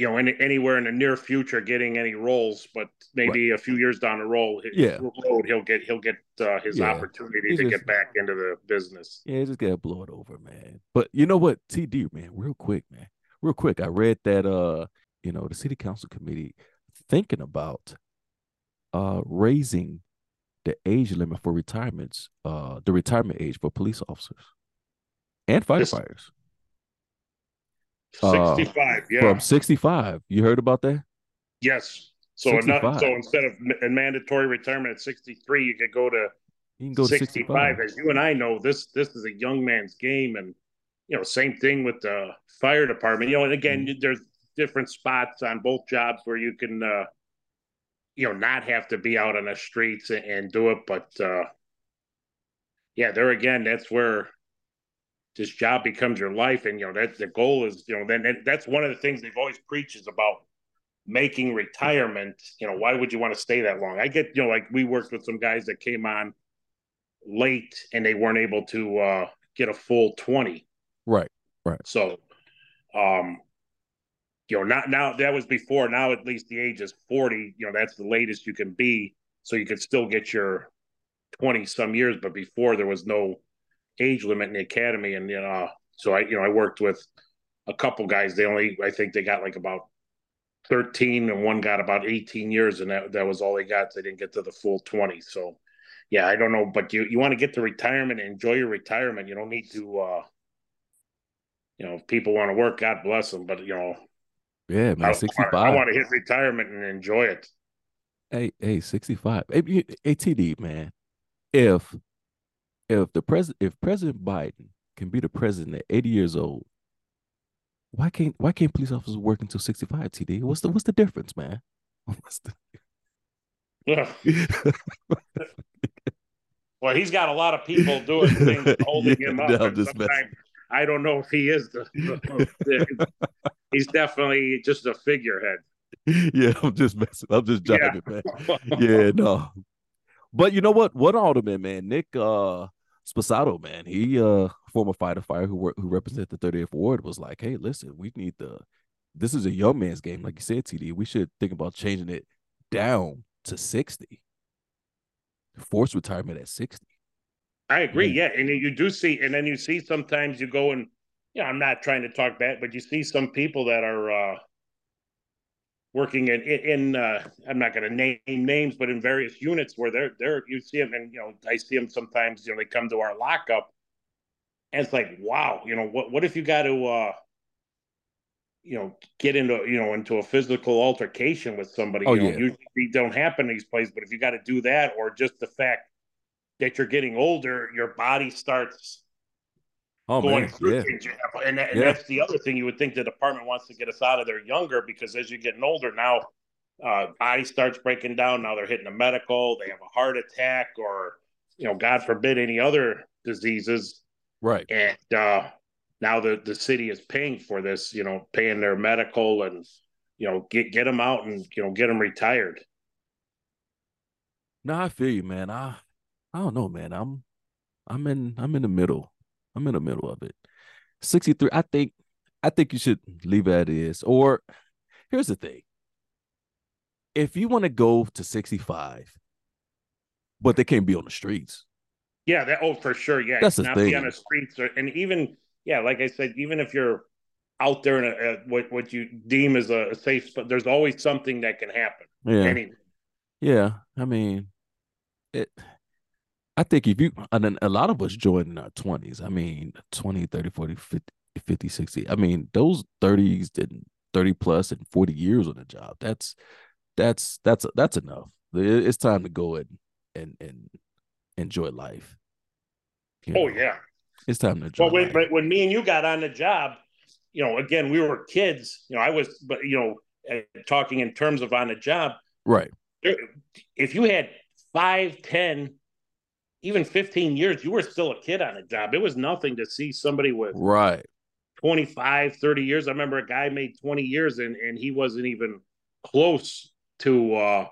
you know, any, anywhere in the near future getting any roles. But maybe a few years down the road, Yeah. road he'll get he'll get uh, his Yeah. opportunity He to just- get back into the business. Yeah, just gotta blow it over, man. But you know what, TD, man, real quick, man, real quick. I read that uh, you know, the city council committee thinking about uh raising the age limit for retirements, uh, the retirement age for police officers and This- firefighters Uh, Sixty-five, yeah, from 65. You heard about that? yes. So 65. so instead of ma- mandatory retirement at sixty-three, you could go to You can go to 65. 65 as you and i know this this is a young man's game and you know same thing with the fire department you know and again Mm-hmm. there's different spots on both jobs where you can uh you know not have to be out on the streets and, and do it but uh yeah there again that's where this job becomes your life and you know that the goal is you know then that's one of the things they've always preached is about making retirement you know why would you want to stay that long i get you know like we worked with some guys that came on late and they weren't able to uh get a full 20 Right. Right. So um you know not now that was before now at least the age is 40 you know that's the latest you can be so you could still get your 20 some years but before there was no age limit in the academy and you know so i you know i worked with a couple guys they only i think they got like about 13 and one got about 18 years and that, that was all they got they didn't get to the full 20 so yeah i don't know but you you want to get to retirement and enjoy your retirement you don't need to uh you know if people want to work god bless them but you know Yeah, I, man, I, I want to hit retirement and enjoy it. Hey, hey, sixty five. Hey, hey, TD, man. If if the president, if President Biden can be the president at eighty years old, why can't why can't police officers work until sixty five? TD, what's the what's the difference, man? *laughs* What's the... *laughs* Well, he's got a lot of people doing things holding *laughs* Yeah, him up. no, I don't know if he is the, the- he's definitely just a figurehead. yeah, I'm just messing. I'm just Yeah. man. Yeah, no. But you know what? One alderman, man, Nick uh Sposato, man, he uh former fighter fire who who represented the 30th ward was like, hey, listen, we need the this is a young man's game, like you said, TD. We should think about changing it down to 60. Forced retirement at 60. I agree. Yeah. Yeah. And you do see, and then you see sometimes you go and, you know, I'm not trying to talk bad, but you see some people that are uh, working in, in uh, I'm not going to name names, but in various units where they're, they're, you see them and, you know, I see them sometimes, you know, they come to our lockup and it's like, wow, you know, what, what if you got to, uh, you know, get into, you know, into a physical altercation with somebody, Oh, you know, yeah. usually don't happen in these places, but if you got to do that, or just the fact that you're getting older, your body starts Oh going man, through yeah. things. You have- And, and Yeah. that's the other thing you would think the department wants to get us out of there younger because as you're getting older now, uh, body starts breaking down. Now they're hitting a medical, they have a heart attack, or you know, God forbid, any other diseases. Right. And uh, now the the city is paying for this. You know, paying their medical and you know get get them out and you know get them retired. No, I feel you, man. I I don't know, man. I'm I'm in I'm in the middle. I'm in the middle of it. 63. I think I think you should leave it as it is. Or here's the thing. If you want to go to 65, but they can't be on the streets. Yeah, that oh for sure. Yeah, That's the not thing. be on the streets or, and even yeah, like I said, even if you're out there in a, a what what you deem as a, safe spot, there's always something that can happen. Yeah. Any, Yeah. I mean, it I think if you and then a lot of us joined in our 20s. I mean, 20, 30, 40, 50, 50 60. I mean, those 30s and 30 plus and 40 years on the job. That's that's that's that's enough. It's time to go and and and enjoy life. You oh yeah. It's time to enjoy Well, when, when me and you got on the job, you know, again, we were kids. You know, I was, but you know, talking in terms of on the job. right. If you had five, ten, even fifteen years, you were still a kid on a job. It was nothing to see somebody with Right. 25, 30 years. I remember a guy made 20 years and, and he wasn't even close to uh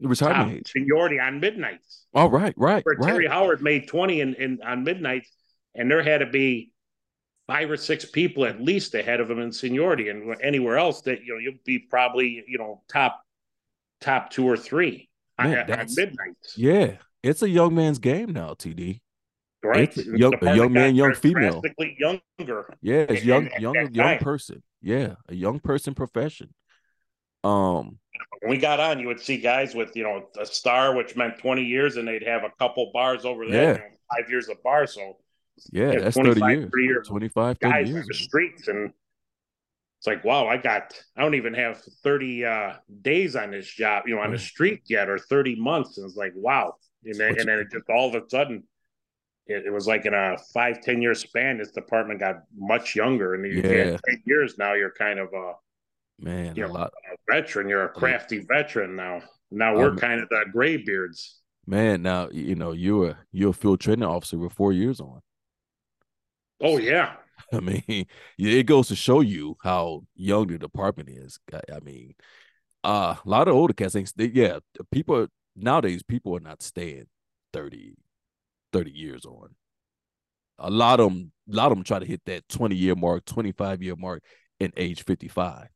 retirement age. seniority on midnights. All right, right, Where Terry. Howard made 20 in, in on midnights, and there had to be five or six people at least ahead of him in seniority. And anywhere else that you know, you'll be probably, you know, top top two or three on, Man, on that's- midnights. Yeah. It's a young man's game now, TD. Right. it's And young- a young man, young female. younger. Yeah, it's young, at young, young person. Yeah, a young person profession. Um, when we got on, you would see guys with, you know, a star, which meant 20 years, and they'd have a couple bars over there, Yeah. you know, five years of bar. So yeah, Yeah, that's 30 years. 30 year 25, 30 guys on years. the streets. And it's like, wow, I got, I don't even have 30 uh, days on this job, you know, on the street yet, or 30 months. And it's like, wow. And then, and then it just all of a sudden, it, it was like in a five, 10 year span, this department got much younger. And you Yeah. 10 years now, you're kind of a, Man, Yeah. a a veteran. You're a crafty veteran now. Now Um, we're kind of the graybeards. Man, now you know you're a you're a field training officer with four years on. Oh, yeah. *laughs* I mean, it goes to show you how young the department is. I, I mean, uh, a lot of older cats. They, yeah, people nowadays people are not staying 30, 30 years on. A lot of them, a lot of them try to hit that twenty year mark, twenty five year mark in age fifty five.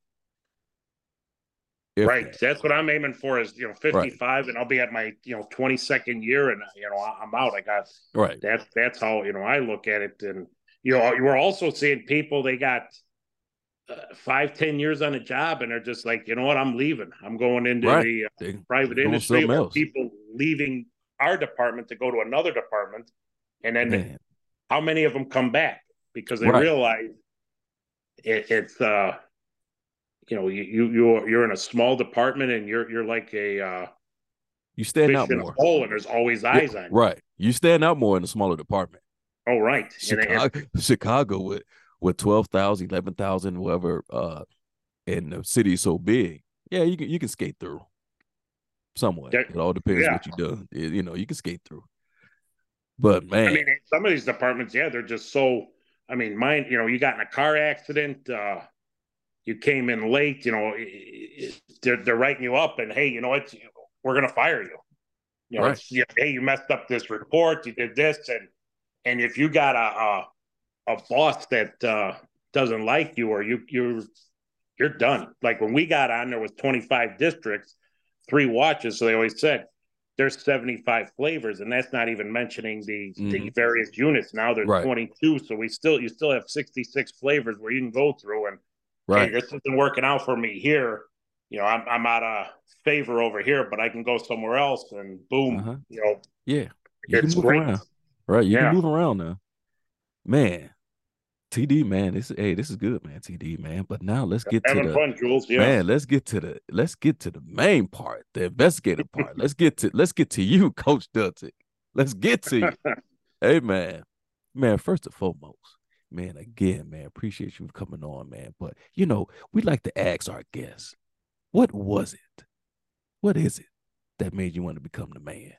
right. That's what I'm aiming for is, you know, 55 and I'll be at my, you know, 22nd year and, uh, you know, I'm out. I got, Right. that's, that's how, you know, I look at it. And, you know, you were also seeing people, they got uh, five, ten years on a job and they're just like, you know what, I'm leaving. I'm going into Right. the uh, They, private industry people leaving our department to go to another department. And then Man, how many of them come back because they Right. realize it, it's uh you know, you you you're you're in a small department and you're you're like a uh, You stand out in a more. bowl and there's always eyes on you. Right. You stand out more in a smaller department. Oh, right. And- and- Chicago, *laughs* Chicago with with 12,000, 11,000, whatever, uh, and the city is so big. Yeah, you can you can skate through somewhat. It all depends yeah. what you do. You you know, you can skate through. But man, I mean, some of these departments, yeah, they're just so. I mean, mine, you know, you got in a car accident, uh, you came in late, you know, they're they're writing you up, and hey, you know what, we're gonna fire you. You know, Right. it's, yeah, hey, you messed up this report, you did this, and and if you got a a, a boss that uh, doesn't like you, or you you you're done. Like when we got on, there was 25 districts, three watches, so they always said there's 75 flavors, and that's not even mentioning the the Mhm. various units. Now there's Right. 22, so we still you still have 66 flavors where you can go through. And right. hey, this isn't working out for me here. You know, I'm I'm out of favor over here, but I can go somewhere else, and boom, Uh-huh. you know, Yeah. You it's can move great. around. Right. You Yeah. can move around now. Man. TD, man. This hey, this is good, man. TD, man. But now let's get to the fun, Jules. Yeah. man let's get to the let's get to the main part the investigative *laughs* part let's get to let's get to you *laughs* coach Dudzik let's get to you *laughs* hey man man first and foremost man again man appreciate you coming on man but you know we like to ask our guests what was it what is it that made you want to become the man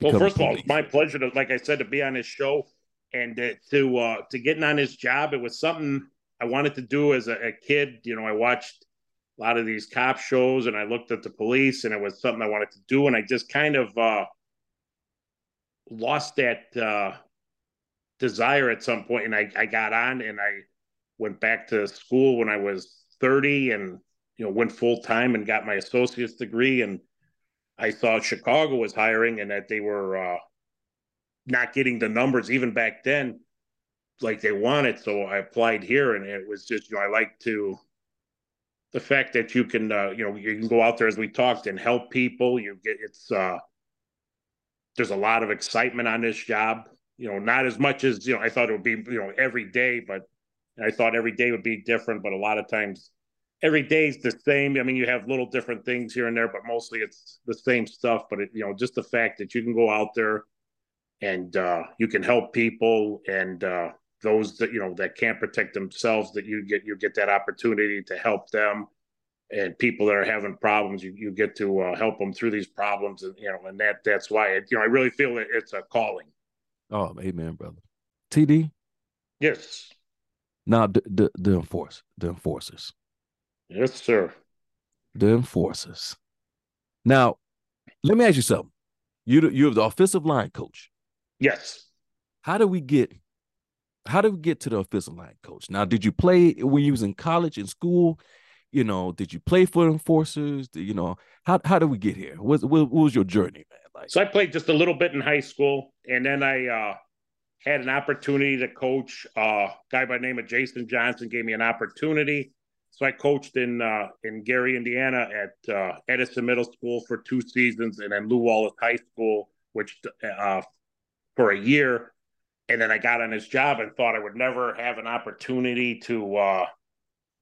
Well, Become a first of all, it's my pleasure to, like I said, to be on this show and to to, uh, to getting on this job. It was something I wanted to do as a, a kid. You know, I watched a lot of these cop shows and I looked at the police, and it was something I wanted to do. And I just kind of uh, lost that uh, desire at some point, and I, I got on and I went back to school when I was 30 and you know went full time and got my associate's degree and I saw Chicago was hiring and that they were uh, not getting the numbers even back then like they wanted. So I applied here and it was just, you know, I like to the fact that you can, uh, you know, you can go out there as we talked and help people. You get it's, uh, there's a lot of excitement on this job. You know, not as much as, you know, I thought it would be, you know, every day, but I thought every day would be different, but a lot of times every day's the same. I mean, you have little different things here and there, but mostly it's the same stuff. But it, you know, just the fact that you can go out there and uh, you can help people and uh, those that you know that can't protect themselves, that you get you get that opportunity to help them. And people that are having problems, you, you get to uh, help them through these problems, and you know, and that that's why it, you know I really feel that it's a calling. oh amen brother td Yes, now the the, the enforce the enforcers yes, sir. the enforcers. Now, let me ask you something. You you're the offensive line coach. Yes. How do we get? How did we get to the offensive line coach? Now, did you play when you was in college in school? You know, did you play for enforcers? Do- You know, how how did we get here? What, what, what was your journey, man? Like, So I played just a little bit in high school, and then I uh, had an opportunity to coach. Uh, a guy by the name of Jason Johnson gave me an opportunity. So I coached in uh, in Gary, Indiana, at uh, Edison Middle School for two seasons, and then Lew Wallace High School, which uh, for a year. And then I got on this job and thought I would never have an opportunity to uh,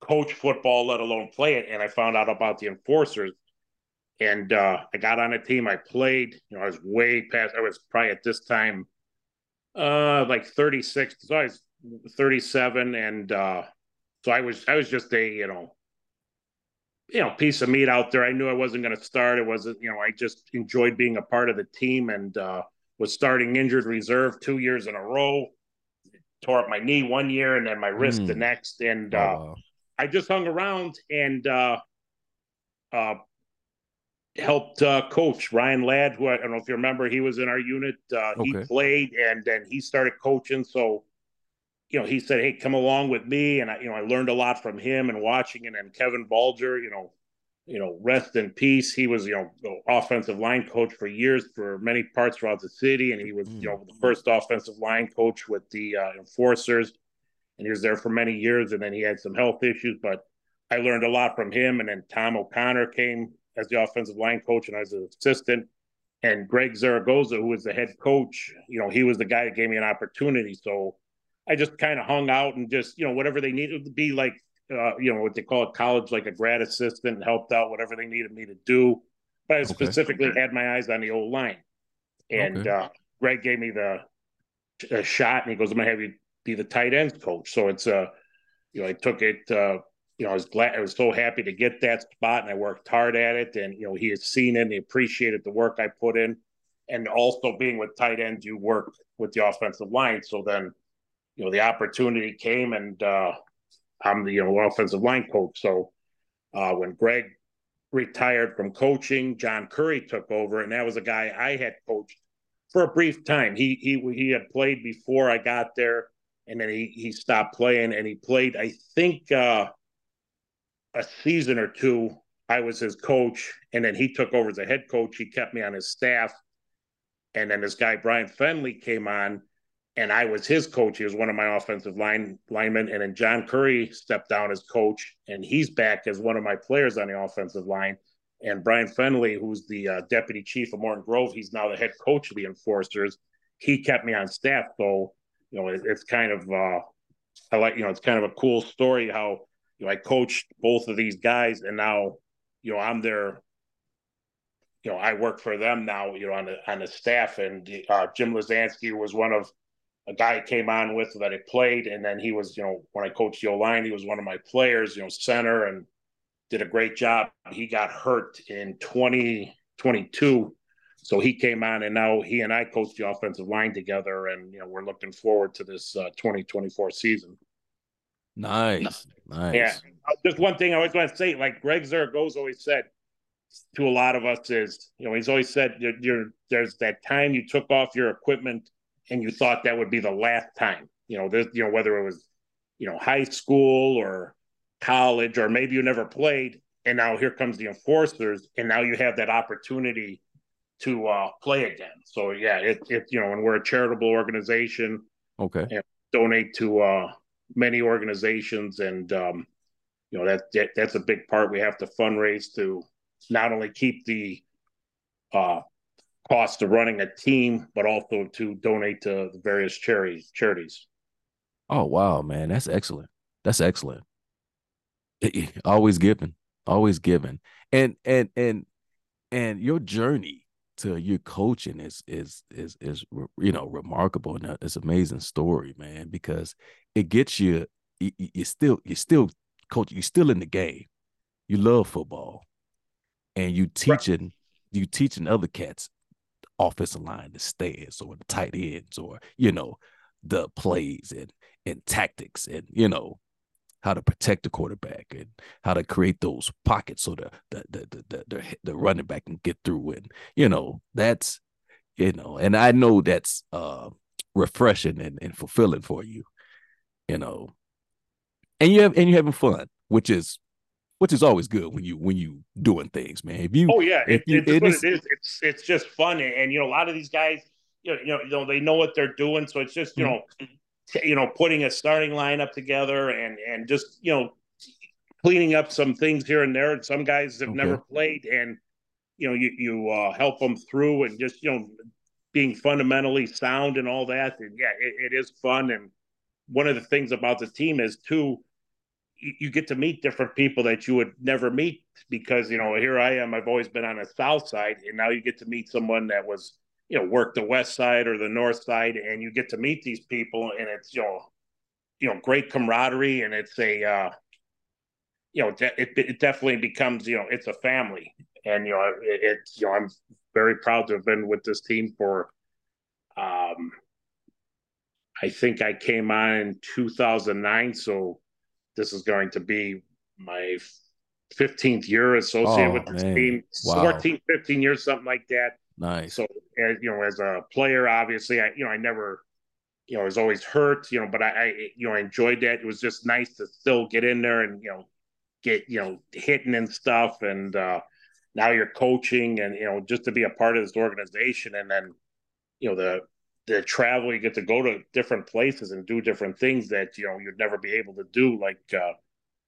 coach football, let alone play it. And I found out about the enforcers and uh, I got on a team. I played. You know, I was way past. I was probably at this time, uh, like thirty six. So I was thirty seven, and uh, so I was. I was just a you know, you know, piece of meat out there. I knew I wasn't going to start. It wasn't. You know, I just enjoyed being a part of the team, and uh, was starting injured reserve two years in a row. Tore up my knee one year, and then my wrist the Mm. next, and oh, uh, wow. I just hung around and uh, uh, helped uh, coach Ryan Ladd, who I, I don't know if you remember, he was in our unit. Uh, He played and then he started coaching. So, you know, he said, "Hey, come along with me," and I, you know, I learned a lot from him and watching. And then Kevin Balger, you know, you know, rest in peace. He was, you know, the offensive line coach for years for many parts throughout the city, and he was, you know, the first offensive line coach with the uh, Enforcers, and he was there for many years. And then he had some health issues, but I learned a lot from him. And then Tom O'Connor came as the offensive line coach, and I was an assistant. And Greg Zaragoza, who was the head coach, you know, he was the guy that gave me an opportunity. So I just kind of hung out and just, you know, whatever they needed to be like uh, you know, what they call it college, like a grad assistant, helped out whatever they needed me to do. But I Okay. specifically had my eyes on the old line. And Okay. uh, Greg gave me the a shot, and he goes, "I'm gonna have you be the tight ends coach." So it's uh, you know, I took it. Uh, you know, I was glad. I was so happy to get that spot, and I worked hard at it. And you know, he had seen it, and he appreciated the work I put in. And also being with tight ends, you work with the offensive line. So then, you know, the opportunity came, and uh, I'm the you know offensive line coach. So uh, when Greg retired from coaching, John Curry took over, and that was a guy I had coached for a brief time. He he he had played before I got there, and then he he stopped playing, and he played I think uh, a season or two. I was his coach, and then he took over as a head coach. He kept me on his staff, and then this guy Brian Fenley came on, and I was his coach. He was one of my offensive line linemen, and then John Curry stepped down as coach, and he's back as one of my players on the offensive line. And Brian Fenley, who's the uh, deputy chief of Morton Grove, he's now the head coach of the Enforcers. He kept me on staff, so you know it, it's kind of uh, I like you know it's kind of a cool story how you know I coached both of these guys, and now you know I'm their you know I work for them now you know on the on the staff, and uh, Jim Lazansky was one of a guy I came on with that I played, and then he was you know when I coached the line, he was one of my players, you know center and did a great job. He got hurt in 2022. So he came on and now he and I coach the offensive line together. And, you know, we're looking forward to this uh, 2024 season. Nice, nice. Yeah. Uh, Just one thing I was going to say, like Greg Zaragoza always said to a lot of us is, you know, he's always said you're, you're there's that time you took off your equipment and you thought that would be the last time, you know, this, you know, whether it was, you know, high school or college, or maybe you never played. And now here comes the enforcers, and now you have that opportunity to uh, play again. So yeah, it, it you know, and we're a charitable organization, Okay. donate to uh, many organizations, and um, you know that, that that's a big part. We have to fundraise to not only keep the uh, cost of running a team, but also to donate to the various charities. Charities. Oh wow, man, that's excellent. That's excellent. always giving, always giving, and and and and your journey to your coaching is is is is you know remarkable and uh, it's amazing story, man, because it gets you. You, you still you still coach. You still in the game. You love football, and you teaching you teaching other cats offensive line, the stands or the tight ends, or you know the plays and and tactics and you know how to protect the quarterback and how to create those pockets so the the the the, the, the running back can get through and you know that's you know and I know that's uh refreshing and, and fulfilling for you you know. And you have and you're having fun which is which is always good when you when you doing things man if you Oh yeah, if you- it's it what is- it is. It's it's just fun, and, you know a lot of these guys, you know, you know, you know, they know what they're doing, so it's just you Mhm. know, t- you know, putting a starting lineup together and and just you know, cleaning up some things here and there. And some guys have Okay. never played, and you know, you you uh, help them through, and just you know, being fundamentally sound and all that. And yeah, it, it is fun. And one of the things about the team is too you, get to meet different people that you would never meet because you know here I am. I've always been on the south side, and now you get to meet someone that was you know worked the west side or the north side, and you get to meet these people, and it's you know you know great camaraderie, and it's a uh, you know it, it definitely becomes you know it's a family, and you know it, it's you know I'm very proud to have been with this team for um I think I came on in 2009, so this is going to be my 15th year associated Oh, with this man. team. Wow. 14 15 years something like that. Nice. So as, you know as a player obviously i you know i never you know was always hurt you know but I, I you know i enjoyed that. It was just nice to still get in there and you know get you know hitting and stuff. And uh now you're coaching and you know just to be a part of this organization and then you know the the travel you get to go to different places and do different things that you know you'd never be able to do. Like uh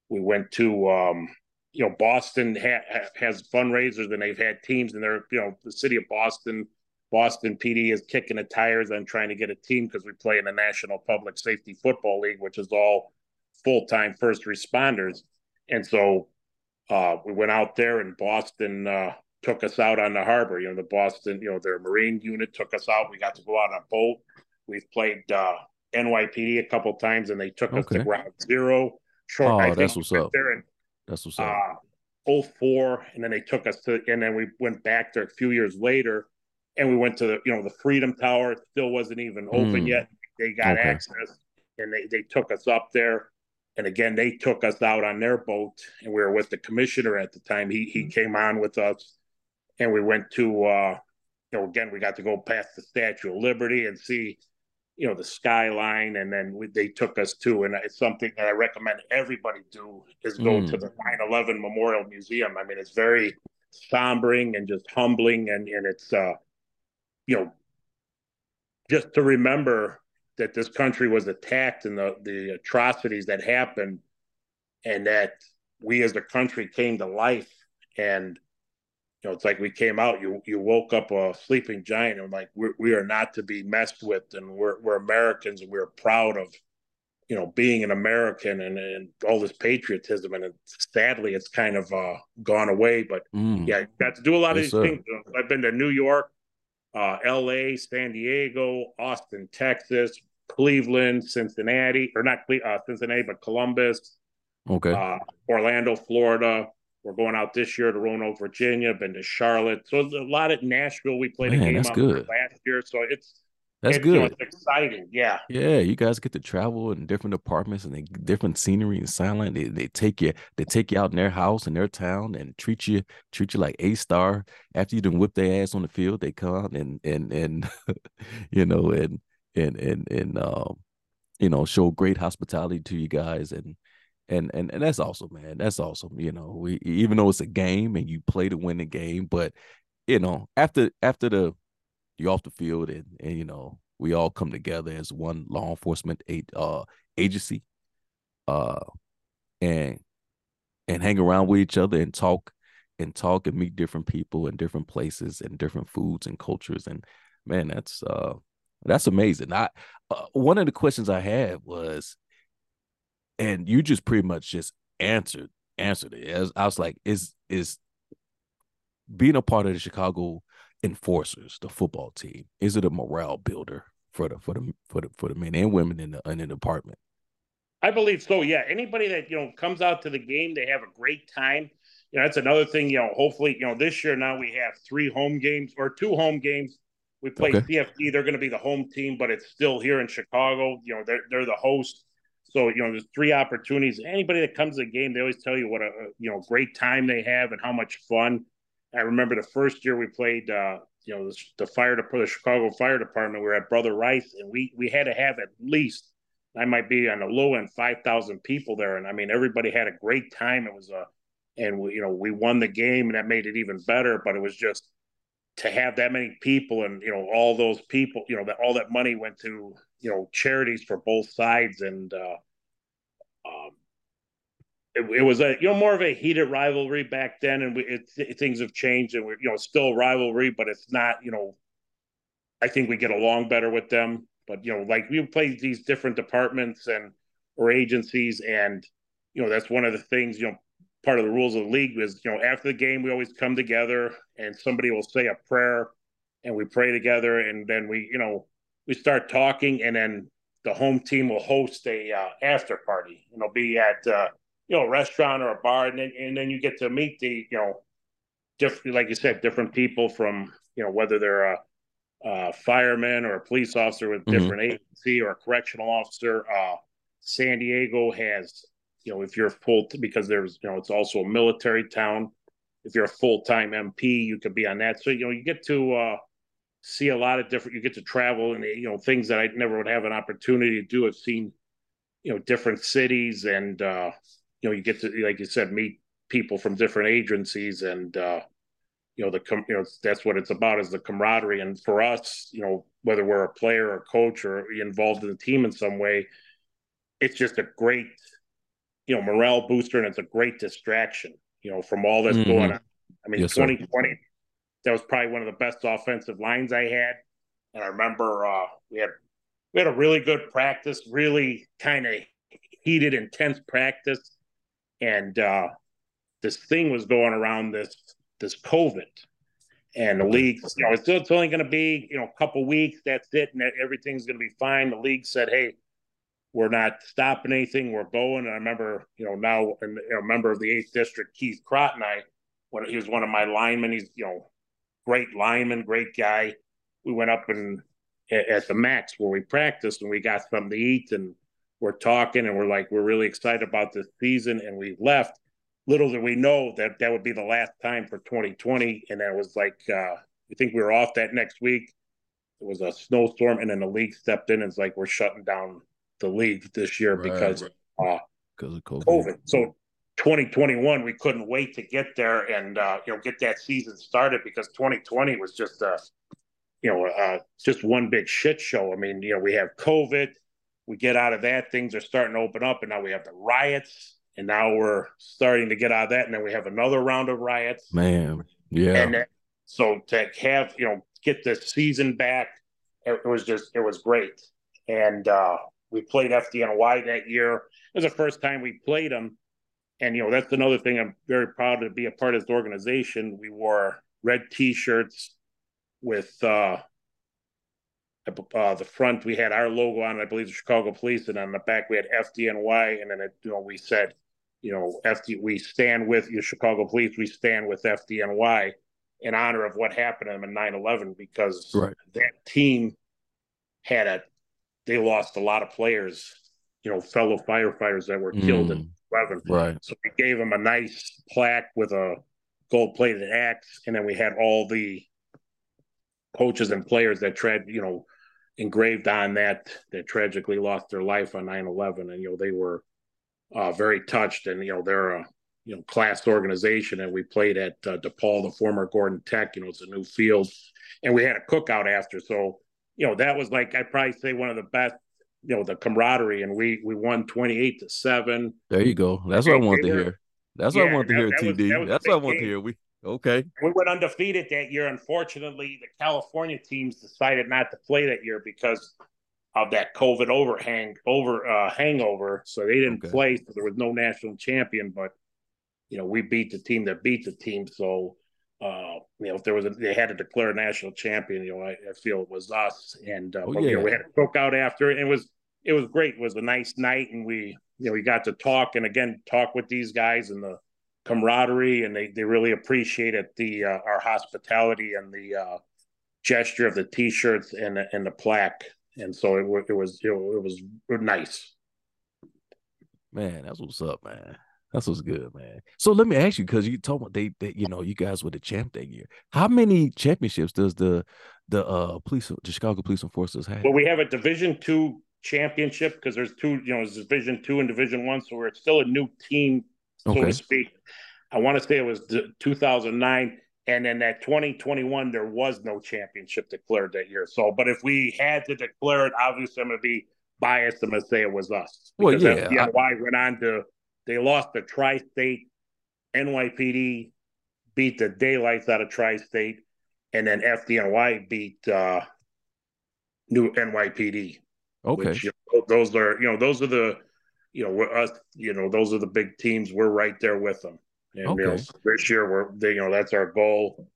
we went to um you know boston ha- has fundraisers and they've had teams and they're you know the city of boston boston pd is kicking the tires on trying to get a team because we play in the national public safety football league which is all full time first responders, and so uh, we went out there, in Boston uh, took us out on the harbor. You know, the Boston, you know, their Marine unit took us out. We got to go out on a boat. We've played uh, NYPD a couple times, and they took us Okay. to Ground Zero. Short, Oh, I that's what's up. There and That's what's up. uh, 04, and then they took us to, and then we went back there a few years later, and we went to the, you know, the Freedom Tower. It still wasn't even open Mm. yet. They got Okay. access, and they they took us up there, and again they took us out on their boat, and we were with the commissioner at the time. He he came on with us, and we went to, uh, you know, again we got to go past the Statue of Liberty and see. You know the skyline, and then we, they took us to, and it's something that I recommend everybody do is go Mm. to the 9/11 Memorial Museum. I mean, it's very sombering and just humbling, and and it's uh, you know, just to remember that this country was attacked and the the atrocities that happened, and that we as a country came to life, and you know, it's like we came out. You you woke up a sleeping giant, and like we're, we are not to be messed with, and we're we're Americans, and we're proud of you know being an American and and all this patriotism, and it, sadly, it's kind of uh, gone away. But Mm. yeah, got to do a lot of these sir. things. I've been to New York, uh, L.A., San Diego, Austin, Texas, Cleveland, Cincinnati, or not Cle- uh, Cincinnati, but Columbus, Okay. uh, Orlando, Florida. We're going out this year to Roanoke, Virginia. Been to Charlotte, so a lot at Nashville. We played a Man, game that's good. last year, so it's That's it's, you know, good. it's exciting. Yeah, Yeah, you guys get to travel in different apartments and they, different scenery and silent. They they take you they take you out in their house in their town and treat you treat you like a star. After you done whip their ass on the field, they come out and and and *laughs* you know and and and and um you know show great hospitality to you guys and and and and that's awesome, man. That's awesome. You know, we even though it's a game and you play to win the game, but you know after after the you're off the field and, and you know we all come together as one law enforcement uh, agency uh and and hang around with each other and talk and talk and meet different people in different places and different foods and cultures and man that's uh that's amazing i uh, one of the questions i had was and you just pretty much just answered answered it As- i was like is is being a part of the chicago enforcers, the football team? Is it a morale builder for the for the for the for the men and women in the in the department? I believe so. Yeah, anybody that you know comes out to the game, they have a great time. You know, that's another thing. You know, hopefully, you know, this year now we have three home games or two home games. We play Okay. CFD; they're going to be the home team, but it's still here in Chicago. You know, they're they're the host. So you know, there's three opportunities. Anybody that comes to the game, they always tell you what a you know great time they have and how much fun. I remember the first year we played. uh you know, the, the fire department, the Chicago Fire Department. We were at Brother Rice, and we we had to have at least I might be on the low end five thousand people there, and I mean everybody had a great time. It was a, and we you know we won the game, and that made it even better. But it was just to have that many people, and you know all those people, you know that all that money went to you know charities for both sides, and uh, um, it, it was a you know more of a heated rivalry back then, and we, it, it, things have changed, and we're you know still rivalry, but it's not you know. I think we get along better with them, but you know, like we play these different departments and or agencies, and you know that's one of the things. You know, part of the rules of the league is you know after the game we always come together and somebody will say a prayer, and we pray together, and then we you know we start talking, and then the home team will host a uh, after party. And it'll be at uh, you know a restaurant or a bar, and then and then you get to meet the you know different, like you said, different people from you know whether they're a, a fireman or a police officer with Mhm. different agency or a correctional officer. Uh, San Diego has you know if you're full because there's you know it's also a military town. If you're a full time MP, you could be on that. So you know you get to uh, see a lot of different. You get to travel and you know things that I never would have an opportunity to do. I've seen you know different cities and uh, you know you get to like you said meet people from different agencies and uh, you know the com- you know that's what it's about is the camaraderie and for us you know whether we're a player or a coach or involved in the team in some way it's just a great you know morale booster and it's a great distraction you know from all that's Mhm. going on i mean Yes, sir. 2020 that was probably one of the best offensive lines i had and i remember uh we had we had a really good practice really kind of heated, intense practice, and uh, this thing was going around this this COVID, and the league, you know, it's, it's only going to be you know a couple weeks. That's it, and everything's going to be fine. The league said, hey. We're not stopping anything. We're going. And I remember, you know, now a member of the eighth district, Keith Crott, and I, when he was one of my linemen, he's you know, great lineman, great guy. We went up and at the max where we practiced and we got something to eat and we're talking and we're like we're really excited about this season and we left little did we know that that would be the last time for 2020 and that was like uh i think we were off that next week it was a snowstorm and then the league stepped in and it's like we're shutting down the league this year Right, because uh because of COVID. COVID. So 2021, we couldn't wait to get there and uh, you know get that season started because 2020 was just uh you know uh just one big shit show. I mean, you know, we have COVID, we get out of that, things are starting to open up, and now we have the riots, and now we're starting to get out of that, and then we have another round of riots. Man, yeah. And then, so to have you know get the season back, it, it was just it was great. And uh, we played FDNY that year. It was the first time we played them, and you know that's another thing. I'm very proud to be a part of this organization. We wore red T-shirts with uh, uh, the front. We had our logo on. I believe the Chicago Police, and on the back we had FDNY, and then it, you know we said, you know, FD. We stand with you, Chicago Police. We stand with FDNY in honor of what happened to them in 9/11 because Right. that team had a they lost a lot of players, you know, fellow firefighters that were killed in Mm, 11. right. So we gave them a nice plaque with a gold plated axe, and then we had all the coaches and players that tread, you know, engraved on that that tragically lost their life on 9-11 and you know they were uh, very touched and you know they're a you know class organization and we played at uh, DePaul the former Gordon Tech you know it's a new field and we had a cookout after so you know that was like I'd probably say one of the best you know the camaraderie and we we won 28 to 7 There you go. That's what I want to hear. That's what I want to that- hear, that was- TD. that was a That's what I want wanted to hear. We okay. we went undefeated that year. Unfortunately, the California teams decided not to play that year because of that COVID overhang over uh, hangover. So they didn't Okay. play. So there was no national champion. But you know, we beat the team that beat the team. So uh, you know, if there was a, they had to declare a national champion, you know, I, I feel it was us. And uh, Oh, but, you know, yeah. we had a cookout after it. It was it was great. It was a nice night, and we you know we got to talk and again talk with these guys and the camaraderie, and they they really appreciated the uh, our hospitality and the uh, gesture of the t-shirts and the, and the plaque. And so it, it was you it was nice. Man, that's what's up, man. That's what's good, man. So let me ask you, because you told me they, they, you know, you guys were the champ that year. How many championships does the the uh police, the Chicago Police Enforcers have? Well, we have a Division two championship because there's two, you know, there's Division two and Division one, so we're still a new team, so Okay. to speak. I want to say it was 2009, and then that 2021 there was no championship declared that year. So, but if we had to declare it, obviously I'm going to be biased. I'm going to say it was us. Well, yeah, I- FDNY went on to they lost the tri-state, NYPD beat the daylights out of tri-state, and then FDNY beat uh, new NYPD okay. which you know, those are you know those are the you know we're us you know those are the big teams we're right there with them and you know Okay. this year we're they, you know that's our goal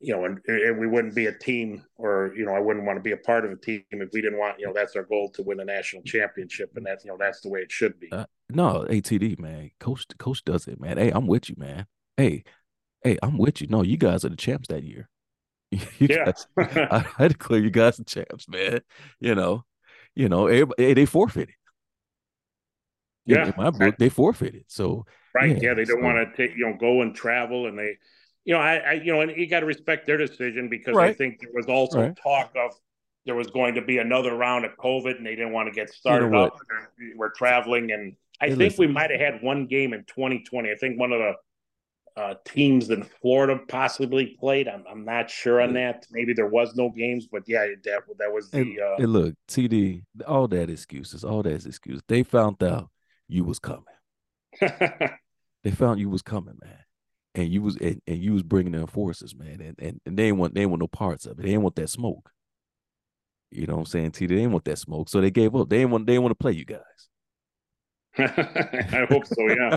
you know and, and we wouldn't be a team or you know I wouldn't want to be a part of a team if we didn't want you know that's our goal to win a national championship and that's you know that's the way it should be Uh, No, ATD, man. Coach, coach does it, man. Hey, I'm with you, man. Hey, hey, I'm with you. No, you guys are the champs that year. You Yeah. guys, I, I declare you guys the champs, man. You know, you know, everybody, eh, they forfeited. Yeah. in my book, they forfeited. So right Yeah, yeah, they don't want to take you know go and travel and they you know I, I you know and you got to respect their decision because I think there was also Right. talk of there was going to be another round of COVID and they didn't want to get started what? up. Uh, we're traveling and I think we might have had one game in 2020. I think one of the uh, teams in Florida possibly played. I'm, I'm not sure on that. Maybe there was no games, but yeah, that that was and, the uh, and look, TD, all that excuses, all that is excuses. They found out you was coming. *laughs* They found you was coming, man. And you was and, and you was bringing the forces, man. And, and and they want they want no parts of it. They ain't want that smoke. You know what I'm saying? T, they didn't want that smoke. So they gave up. They didn't want they didn't want to play you guys. *laughs* I hope so. Yeah,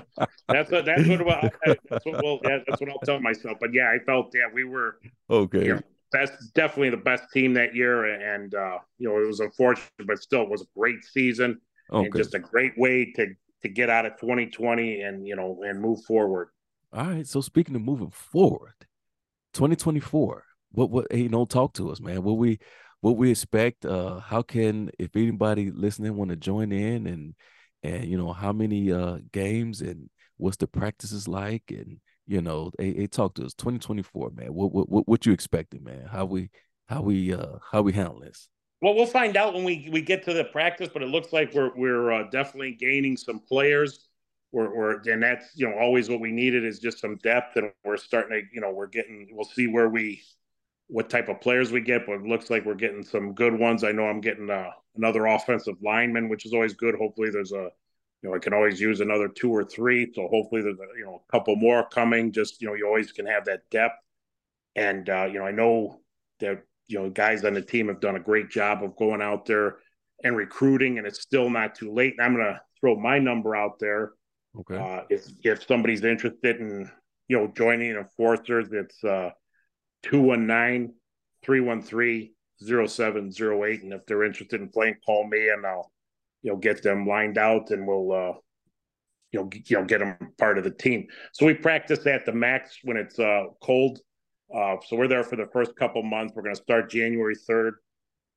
that's what that's what I, that's what well that's what I'll tell myself. But yeah, I felt yeah we were Okay. you know, that's definitely the best team that year, and uh, you know it was unfortunate, but still it was a great season and Okay. just a great way to to get out of 2020 and you know and move forward. All right. So speaking of moving forward, 2024. What what hey, you know, talk to us, man. What we what we expect, uh, how can if anybody listening want to join in and and you know, how many uh games and what's the practices like and you know, hey, hey talk to us. 2024, man. What what what, what you expecting, man? How we how we uh how we handle this? Well, we'll find out when we we get to the practice, but it looks like we're we're uh, definitely gaining some players. We're, we're and that's you know always what we needed is just some depth, and we're starting to you know we're getting we'll see where we what type of players we get, but it looks like we're getting some good ones. I know I'm getting uh, another offensive lineman, which is always good. Hopefully, there's a you know I can always use another two or three, so hopefully there's a, you know a couple more coming. Just you know you always can have that depth, and uh, you know I know that you know guys on the team have done a great job of going out there and recruiting, and it's still not too late. And I'm going to throw my number out there. Okay. Uh, if if somebody's interested in you know joining enforcers, it's uh 219-313-0708. And if they're interested in playing, call me and I'll you know get them lined out and we'll uh you know you know get them part of the team. So we practice at the max when it's uh cold. Uh, so we're there for the first couple months. We're going to start January 3rd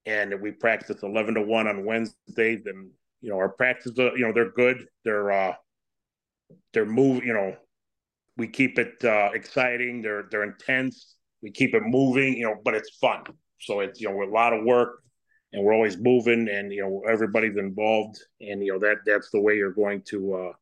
and we practice 11 to 1 on Wednesdays and you know our practice, you know they're good. They're uh they're move, you know, we keep it uh, exciting. They're they're intense. We keep it moving, you know, but it's fun. So it's you know a lot of work, and we're always moving, and you know everybody's involved, and you know that that's the way you're going to uh,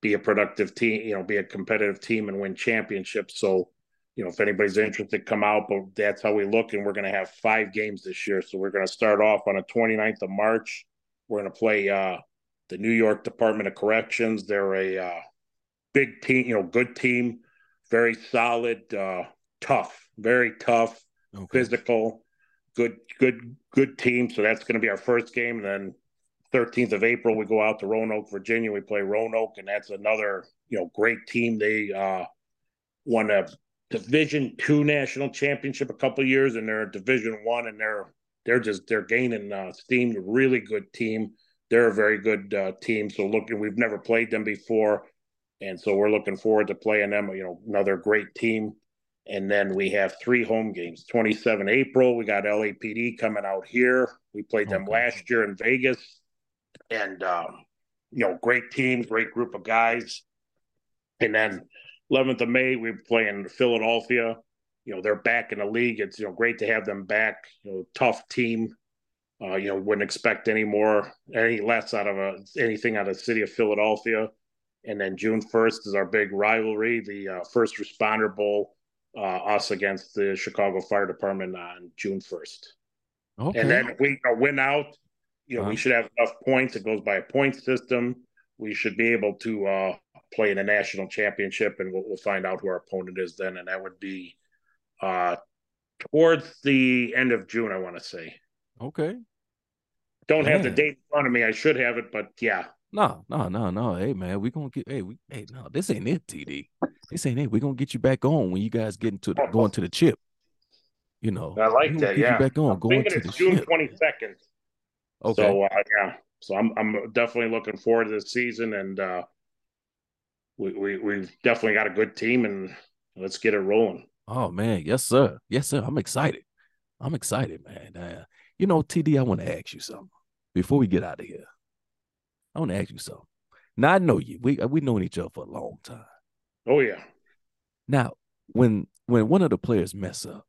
be a productive team. You know, be a competitive team and win championships. So you know if anybody's interested, come out. But that's how we look, and we're going to have five games this year. So we're going to start off on the 29th of March. We're going to play. Uh, the New York Department of Corrections. They're a uh, big team, you know, good team, very solid, uh, tough, very tough, Okay. physical, good, good, good team. So that's going to be our first game. And then 13th of April, we go out to Roanoke, Virginia. We play Roanoke, and that's another, you know, great team. They uh, won a Division Two national championship a couple years, and they're Division One, and they're they're just they're gaining uh, steam. Really good team they're a very good uh, team. So looking, we've never played them before, and so we're looking forward to playing them. You know, another great team. And then we have three home games. 27 April, we got LAPD coming out here. We played them Okay. last year in Vegas, and um, you know, great teams, great group of guys. And then 11th of May, we're playing Philadelphia. You know, they're back in the league. It's you know great to have them back. You know, tough team. Uh, you know, wouldn't expect any more, any less out of a, anything out of the city of Philadelphia. And then June 1st is our big rivalry, the uh, First Responder Bowl, us against the Chicago Fire Department on June 1st. Okay. And then if we uh, win out, you know, Uh-huh. we should have enough points. It goes by a point system. We should be able to uh, play in a national championship, and we'll, we'll find out who our opponent is then. And that would be uh, towards the end of June, I want to say. okay. Don't have the date in front of me. I should have it, but yeah. No, no, no, no. Hey man, we gonna get hey, we hey no, this ain't it, TD. This ain't it. we gonna get you back on when you guys get into the, *laughs* going to the chip. You know. I like that, Get yeah. you back on, I'm going to the June twenty second. Okay. So uh, yeah, so I'm I'm definitely looking forward to this season, and uh, we we we've definitely got a good team, and let's get it rolling. Oh man, yes sir, yes sir. I'm excited. I'm excited, man. Uh, you know, TD, I want to ask you something before we get out of here. I want to ask you something. Now I know you. We we known each other for a long time. Oh yeah, Now, when when one of the players mess up,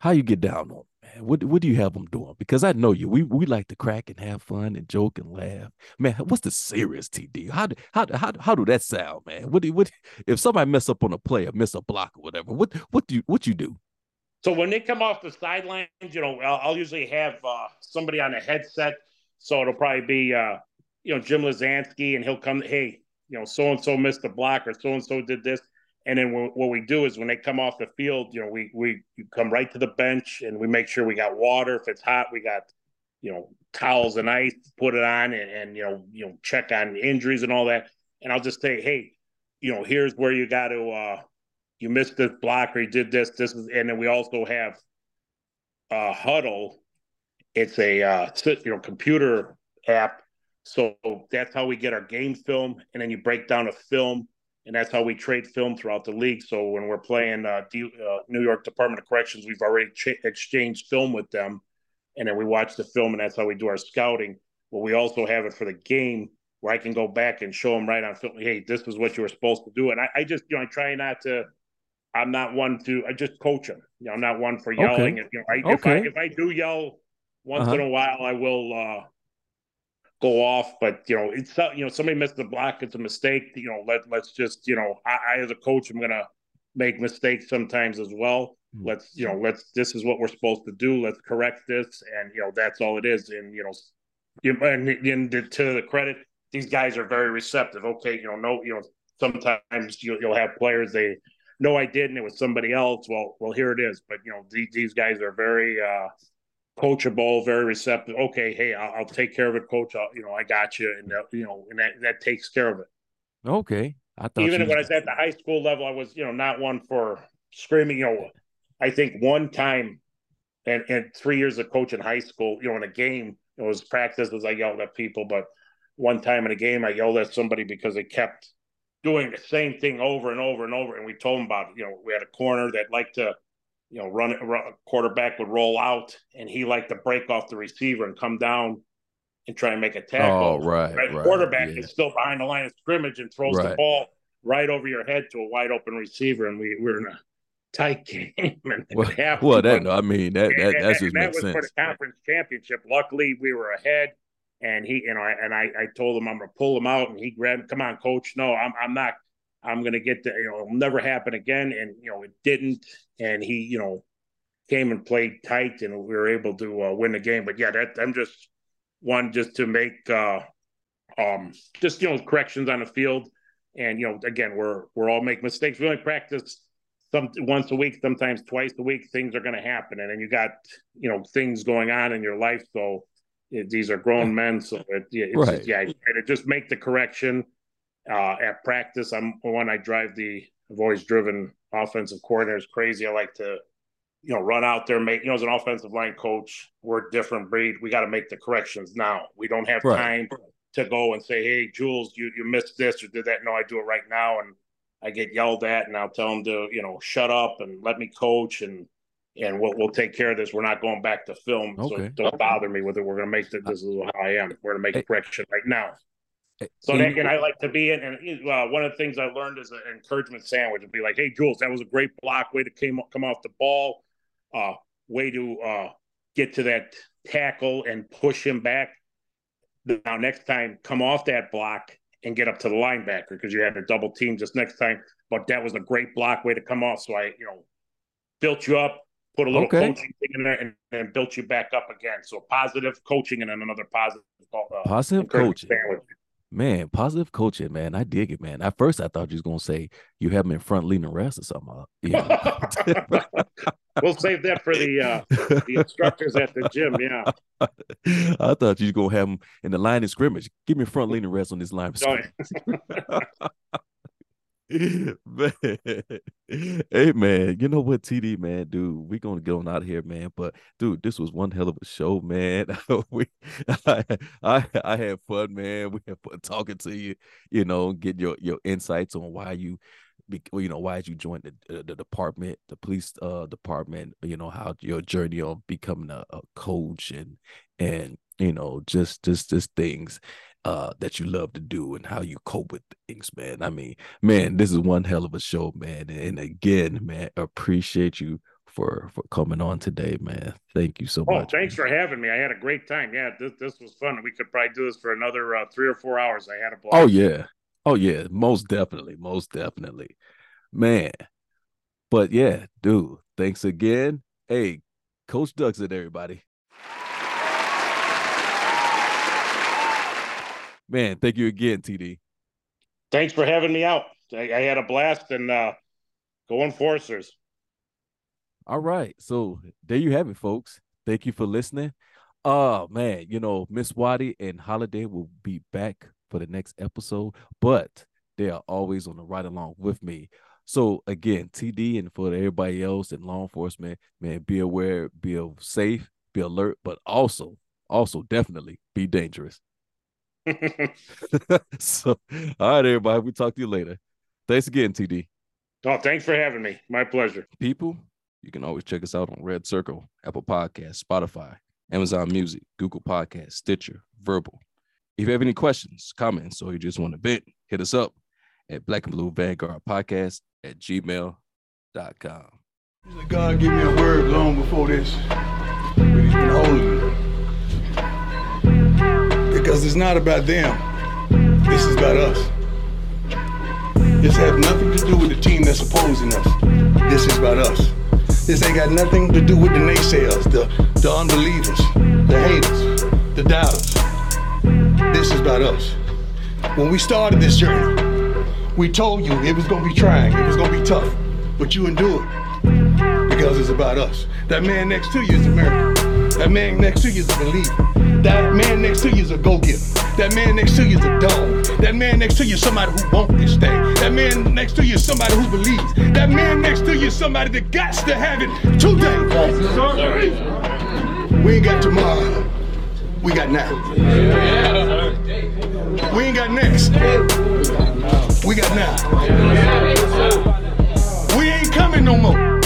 how you get down on them, man? What what do you have them doing? Because I know you. We we like to crack and have fun and joke and laugh. Man, what's the serious TD? How do how how how do that sound, man? What do what if somebody mess up on a play or miss a block or whatever? What what do you what you do? So when they come off the sidelines, you know, I'll, I'll usually have uh, somebody on a headset. So it'll probably be, uh, you know, Jim Lazansky, and he'll come, hey, you know, so and so missed a block, or so and so did this. And then what we do is when they come off the field, you know, we we come right to the bench, and we make sure we got water. If it's hot, we got you know, towels and ice, put it on, and, and you know, you know, check on injuries and all that. And I'll just say, hey, you know, here's where you got to. uh You missed this block, or you did this. This is, and then we also have a Hudl. It's a uh, you know computer app, so that's how we get our game film, and then you break down a film and that's how we trade film throughout the league. So when we're playing uh, D, uh, New York Department of Corrections, we've already exchanged film with them, and then we watch the film, and that's how we do our scouting. Well, we also have it for the game where I can go back and show them right on film. Hey, this is what you were supposed to do, and I, I just you know I try not to. I'm not one to. I just coach them. You know, I'm not one for yelling. Okay. You know, I, okay. if I if I do yell once uh-huh. in a while, I will. uh go off. But you know, it's you know, somebody missed the block. It's a mistake. You know, let let's just you know, I, I as a coach, I'm gonna make mistakes sometimes as well. Mm-hmm. Let's you know, let's this is what we're supposed to do. Let's correct this, and you know, that's all it is. And you know, you, and, and to the credit, these guys are very receptive. Okay, you know, no, you know, sometimes you'll, you'll have players they no, I didn't. It was somebody else. Well, well, here it is. But you know, these, these guys are very uh, coachable, very receptive. Okay, hey, I'll, I'll take care of it, coach. I'll, you know, I got you, and uh, you know, and that, that takes care of it. Okay, I thought even when I was at the high school level, I was you know not one for screaming. You know, I think one time, and and three years of coaching high school, you know, in a game, it was practice as I yelled at people, but one time in a game, I yelled at somebody because they kept doing the same thing over and over and over, and we told them about it. You know, we had a corner that liked to you know, run, run quarterback would roll out, and he liked to break off the receiver and come down and try and make a tackle. Oh, right, right. right quarterback yeah. is still behind the line of scrimmage and throws right. the ball right over your head to a wide open receiver, and we we're in a tight *laughs* game. and well, happened. well that I mean that that that's and, that was sense. for the conference championship. Luckily, we were ahead, and he you know, and I, I told him I'm going to pull him out, and he grabbed. Come on, coach. No, I'm I'm not. I'm going to get the, you know, it'll never happen again. And, you know, it didn't. And he, you know, came and played tight and we were able to uh, win the game. But yeah, that I'm just one just to make, uh, um, just, you know, corrections on the field. And, you know, again, we're, we're all make mistakes. We only practice some once a week, sometimes twice a week, things are going to happen. And then you got, you know, things going on in your life. So, these are grown men, so it, it's right. just, yeah, to just make the correction uh, at practice. I'm one I drive the I've always driven offensive coordinators crazy. I like to, you know, run out there, make you know, as an offensive line coach, we're a different breed. We got to make the corrections now. We don't have right. time to go and say, Hey, Jules, you you missed this or did that. No, I do it right now. And I get yelled at and I'll tell them to, you know, shut up and let me coach and and we'll, we'll take care of this. We're not going back to film. Okay. So don't bother me with it. We're going to make the, this is how I am. We're going to make a correction right now. So that, and I like to be in, and uh, one of the things I learned is an encouragement sandwich would be like, "Hey, Jules, that was a great block. Way to came come off the ball. Uh, way to uh, get to that tackle and push him back. Now, next time, come off that block and get up to the linebacker because you had a double team just next time. But that was a great block. Way to come off. So I, you know, built you up, put a little okay. coaching thing in there, and then built you back up again. So positive coaching and then another positive, uh, positive coaching. Sandwich. Man, positive coaching, man. I dig it, man. At first, I thought you was gonna say you have him in front leaning rest or something. Uh, yeah. *laughs* we'll save that for the uh, the instructors at the gym. Yeah. *laughs* I thought you was gonna have him in the line of scrimmage. Give me a front leaning rest on this line. Of oh, *laughs* man. *laughs* Hey man, you know what, TD man, dude, we gonna get on out of here, man. But dude, this was one hell of a show, man. *laughs* we, *laughs* I, I, I had fun, man. We had fun talking to you, you know, get your your insights on why you you know why you joined the, uh, the department the police uh department you know how your journey on becoming a, a coach and and you know just just just things uh that you love to do and how you cope with things man. I mean man this is one hell of a show man. And again man appreciate you for for coming on today man. Thank you so oh, much thanks man. for having me. I had a great time. Yeah this, this was fun. We could probably do this for another uh, three or four hours. I had a blast. oh yeah. Oh yeah. Most definitely. Most definitely. Man. But yeah dude thanks again. Hey coach Dudzik everybody Man, thank you again, TD. Thanks for having me out. I, I had a blast and uh, go Enforcers. All right. So there you have it, folks. Thank you for listening. Oh man, you know, Miss Waddy and Holiday will be back for the next episode, but they are always on the ride along with me. So again, TD and for everybody else in law enforcement, man, be aware, be safe, be alert, but also, also definitely be dangerous. *laughs* so, all right, everybody, we talk to you later. Thanks again, TD. Oh, thanks for having me. My pleasure. People, you can always check us out on Red Circle, Apple Podcast, Spotify, Amazon Music, Google Podcast, Stitcher, Verbal. If you have any questions, comments, or you just want to vent, hit us up at Black and Blue Vanguard Podcast at gmail.com. God give me a word long before this, but he's been holding it. Because it's not about them. This is about us. This has nothing to do with the team that's opposing us. This is about us. This ain't got nothing to do with the naysayers, the, the unbelievers, the haters, the doubters. This is about us. When we started this journey, we told you it was gonna be trying, it was gonna be tough, but you endured because it's about us. That man next to you is American. That man next to you is a believer. That man next to you is a go-getter. That man next to you is a dog. That man next to you is somebody who wants this thing. That man next to you is somebody who believes. That man next to you is somebody that got to have it today. We ain't got tomorrow. We got now. We ain't got next. We got now. We ain't coming no more.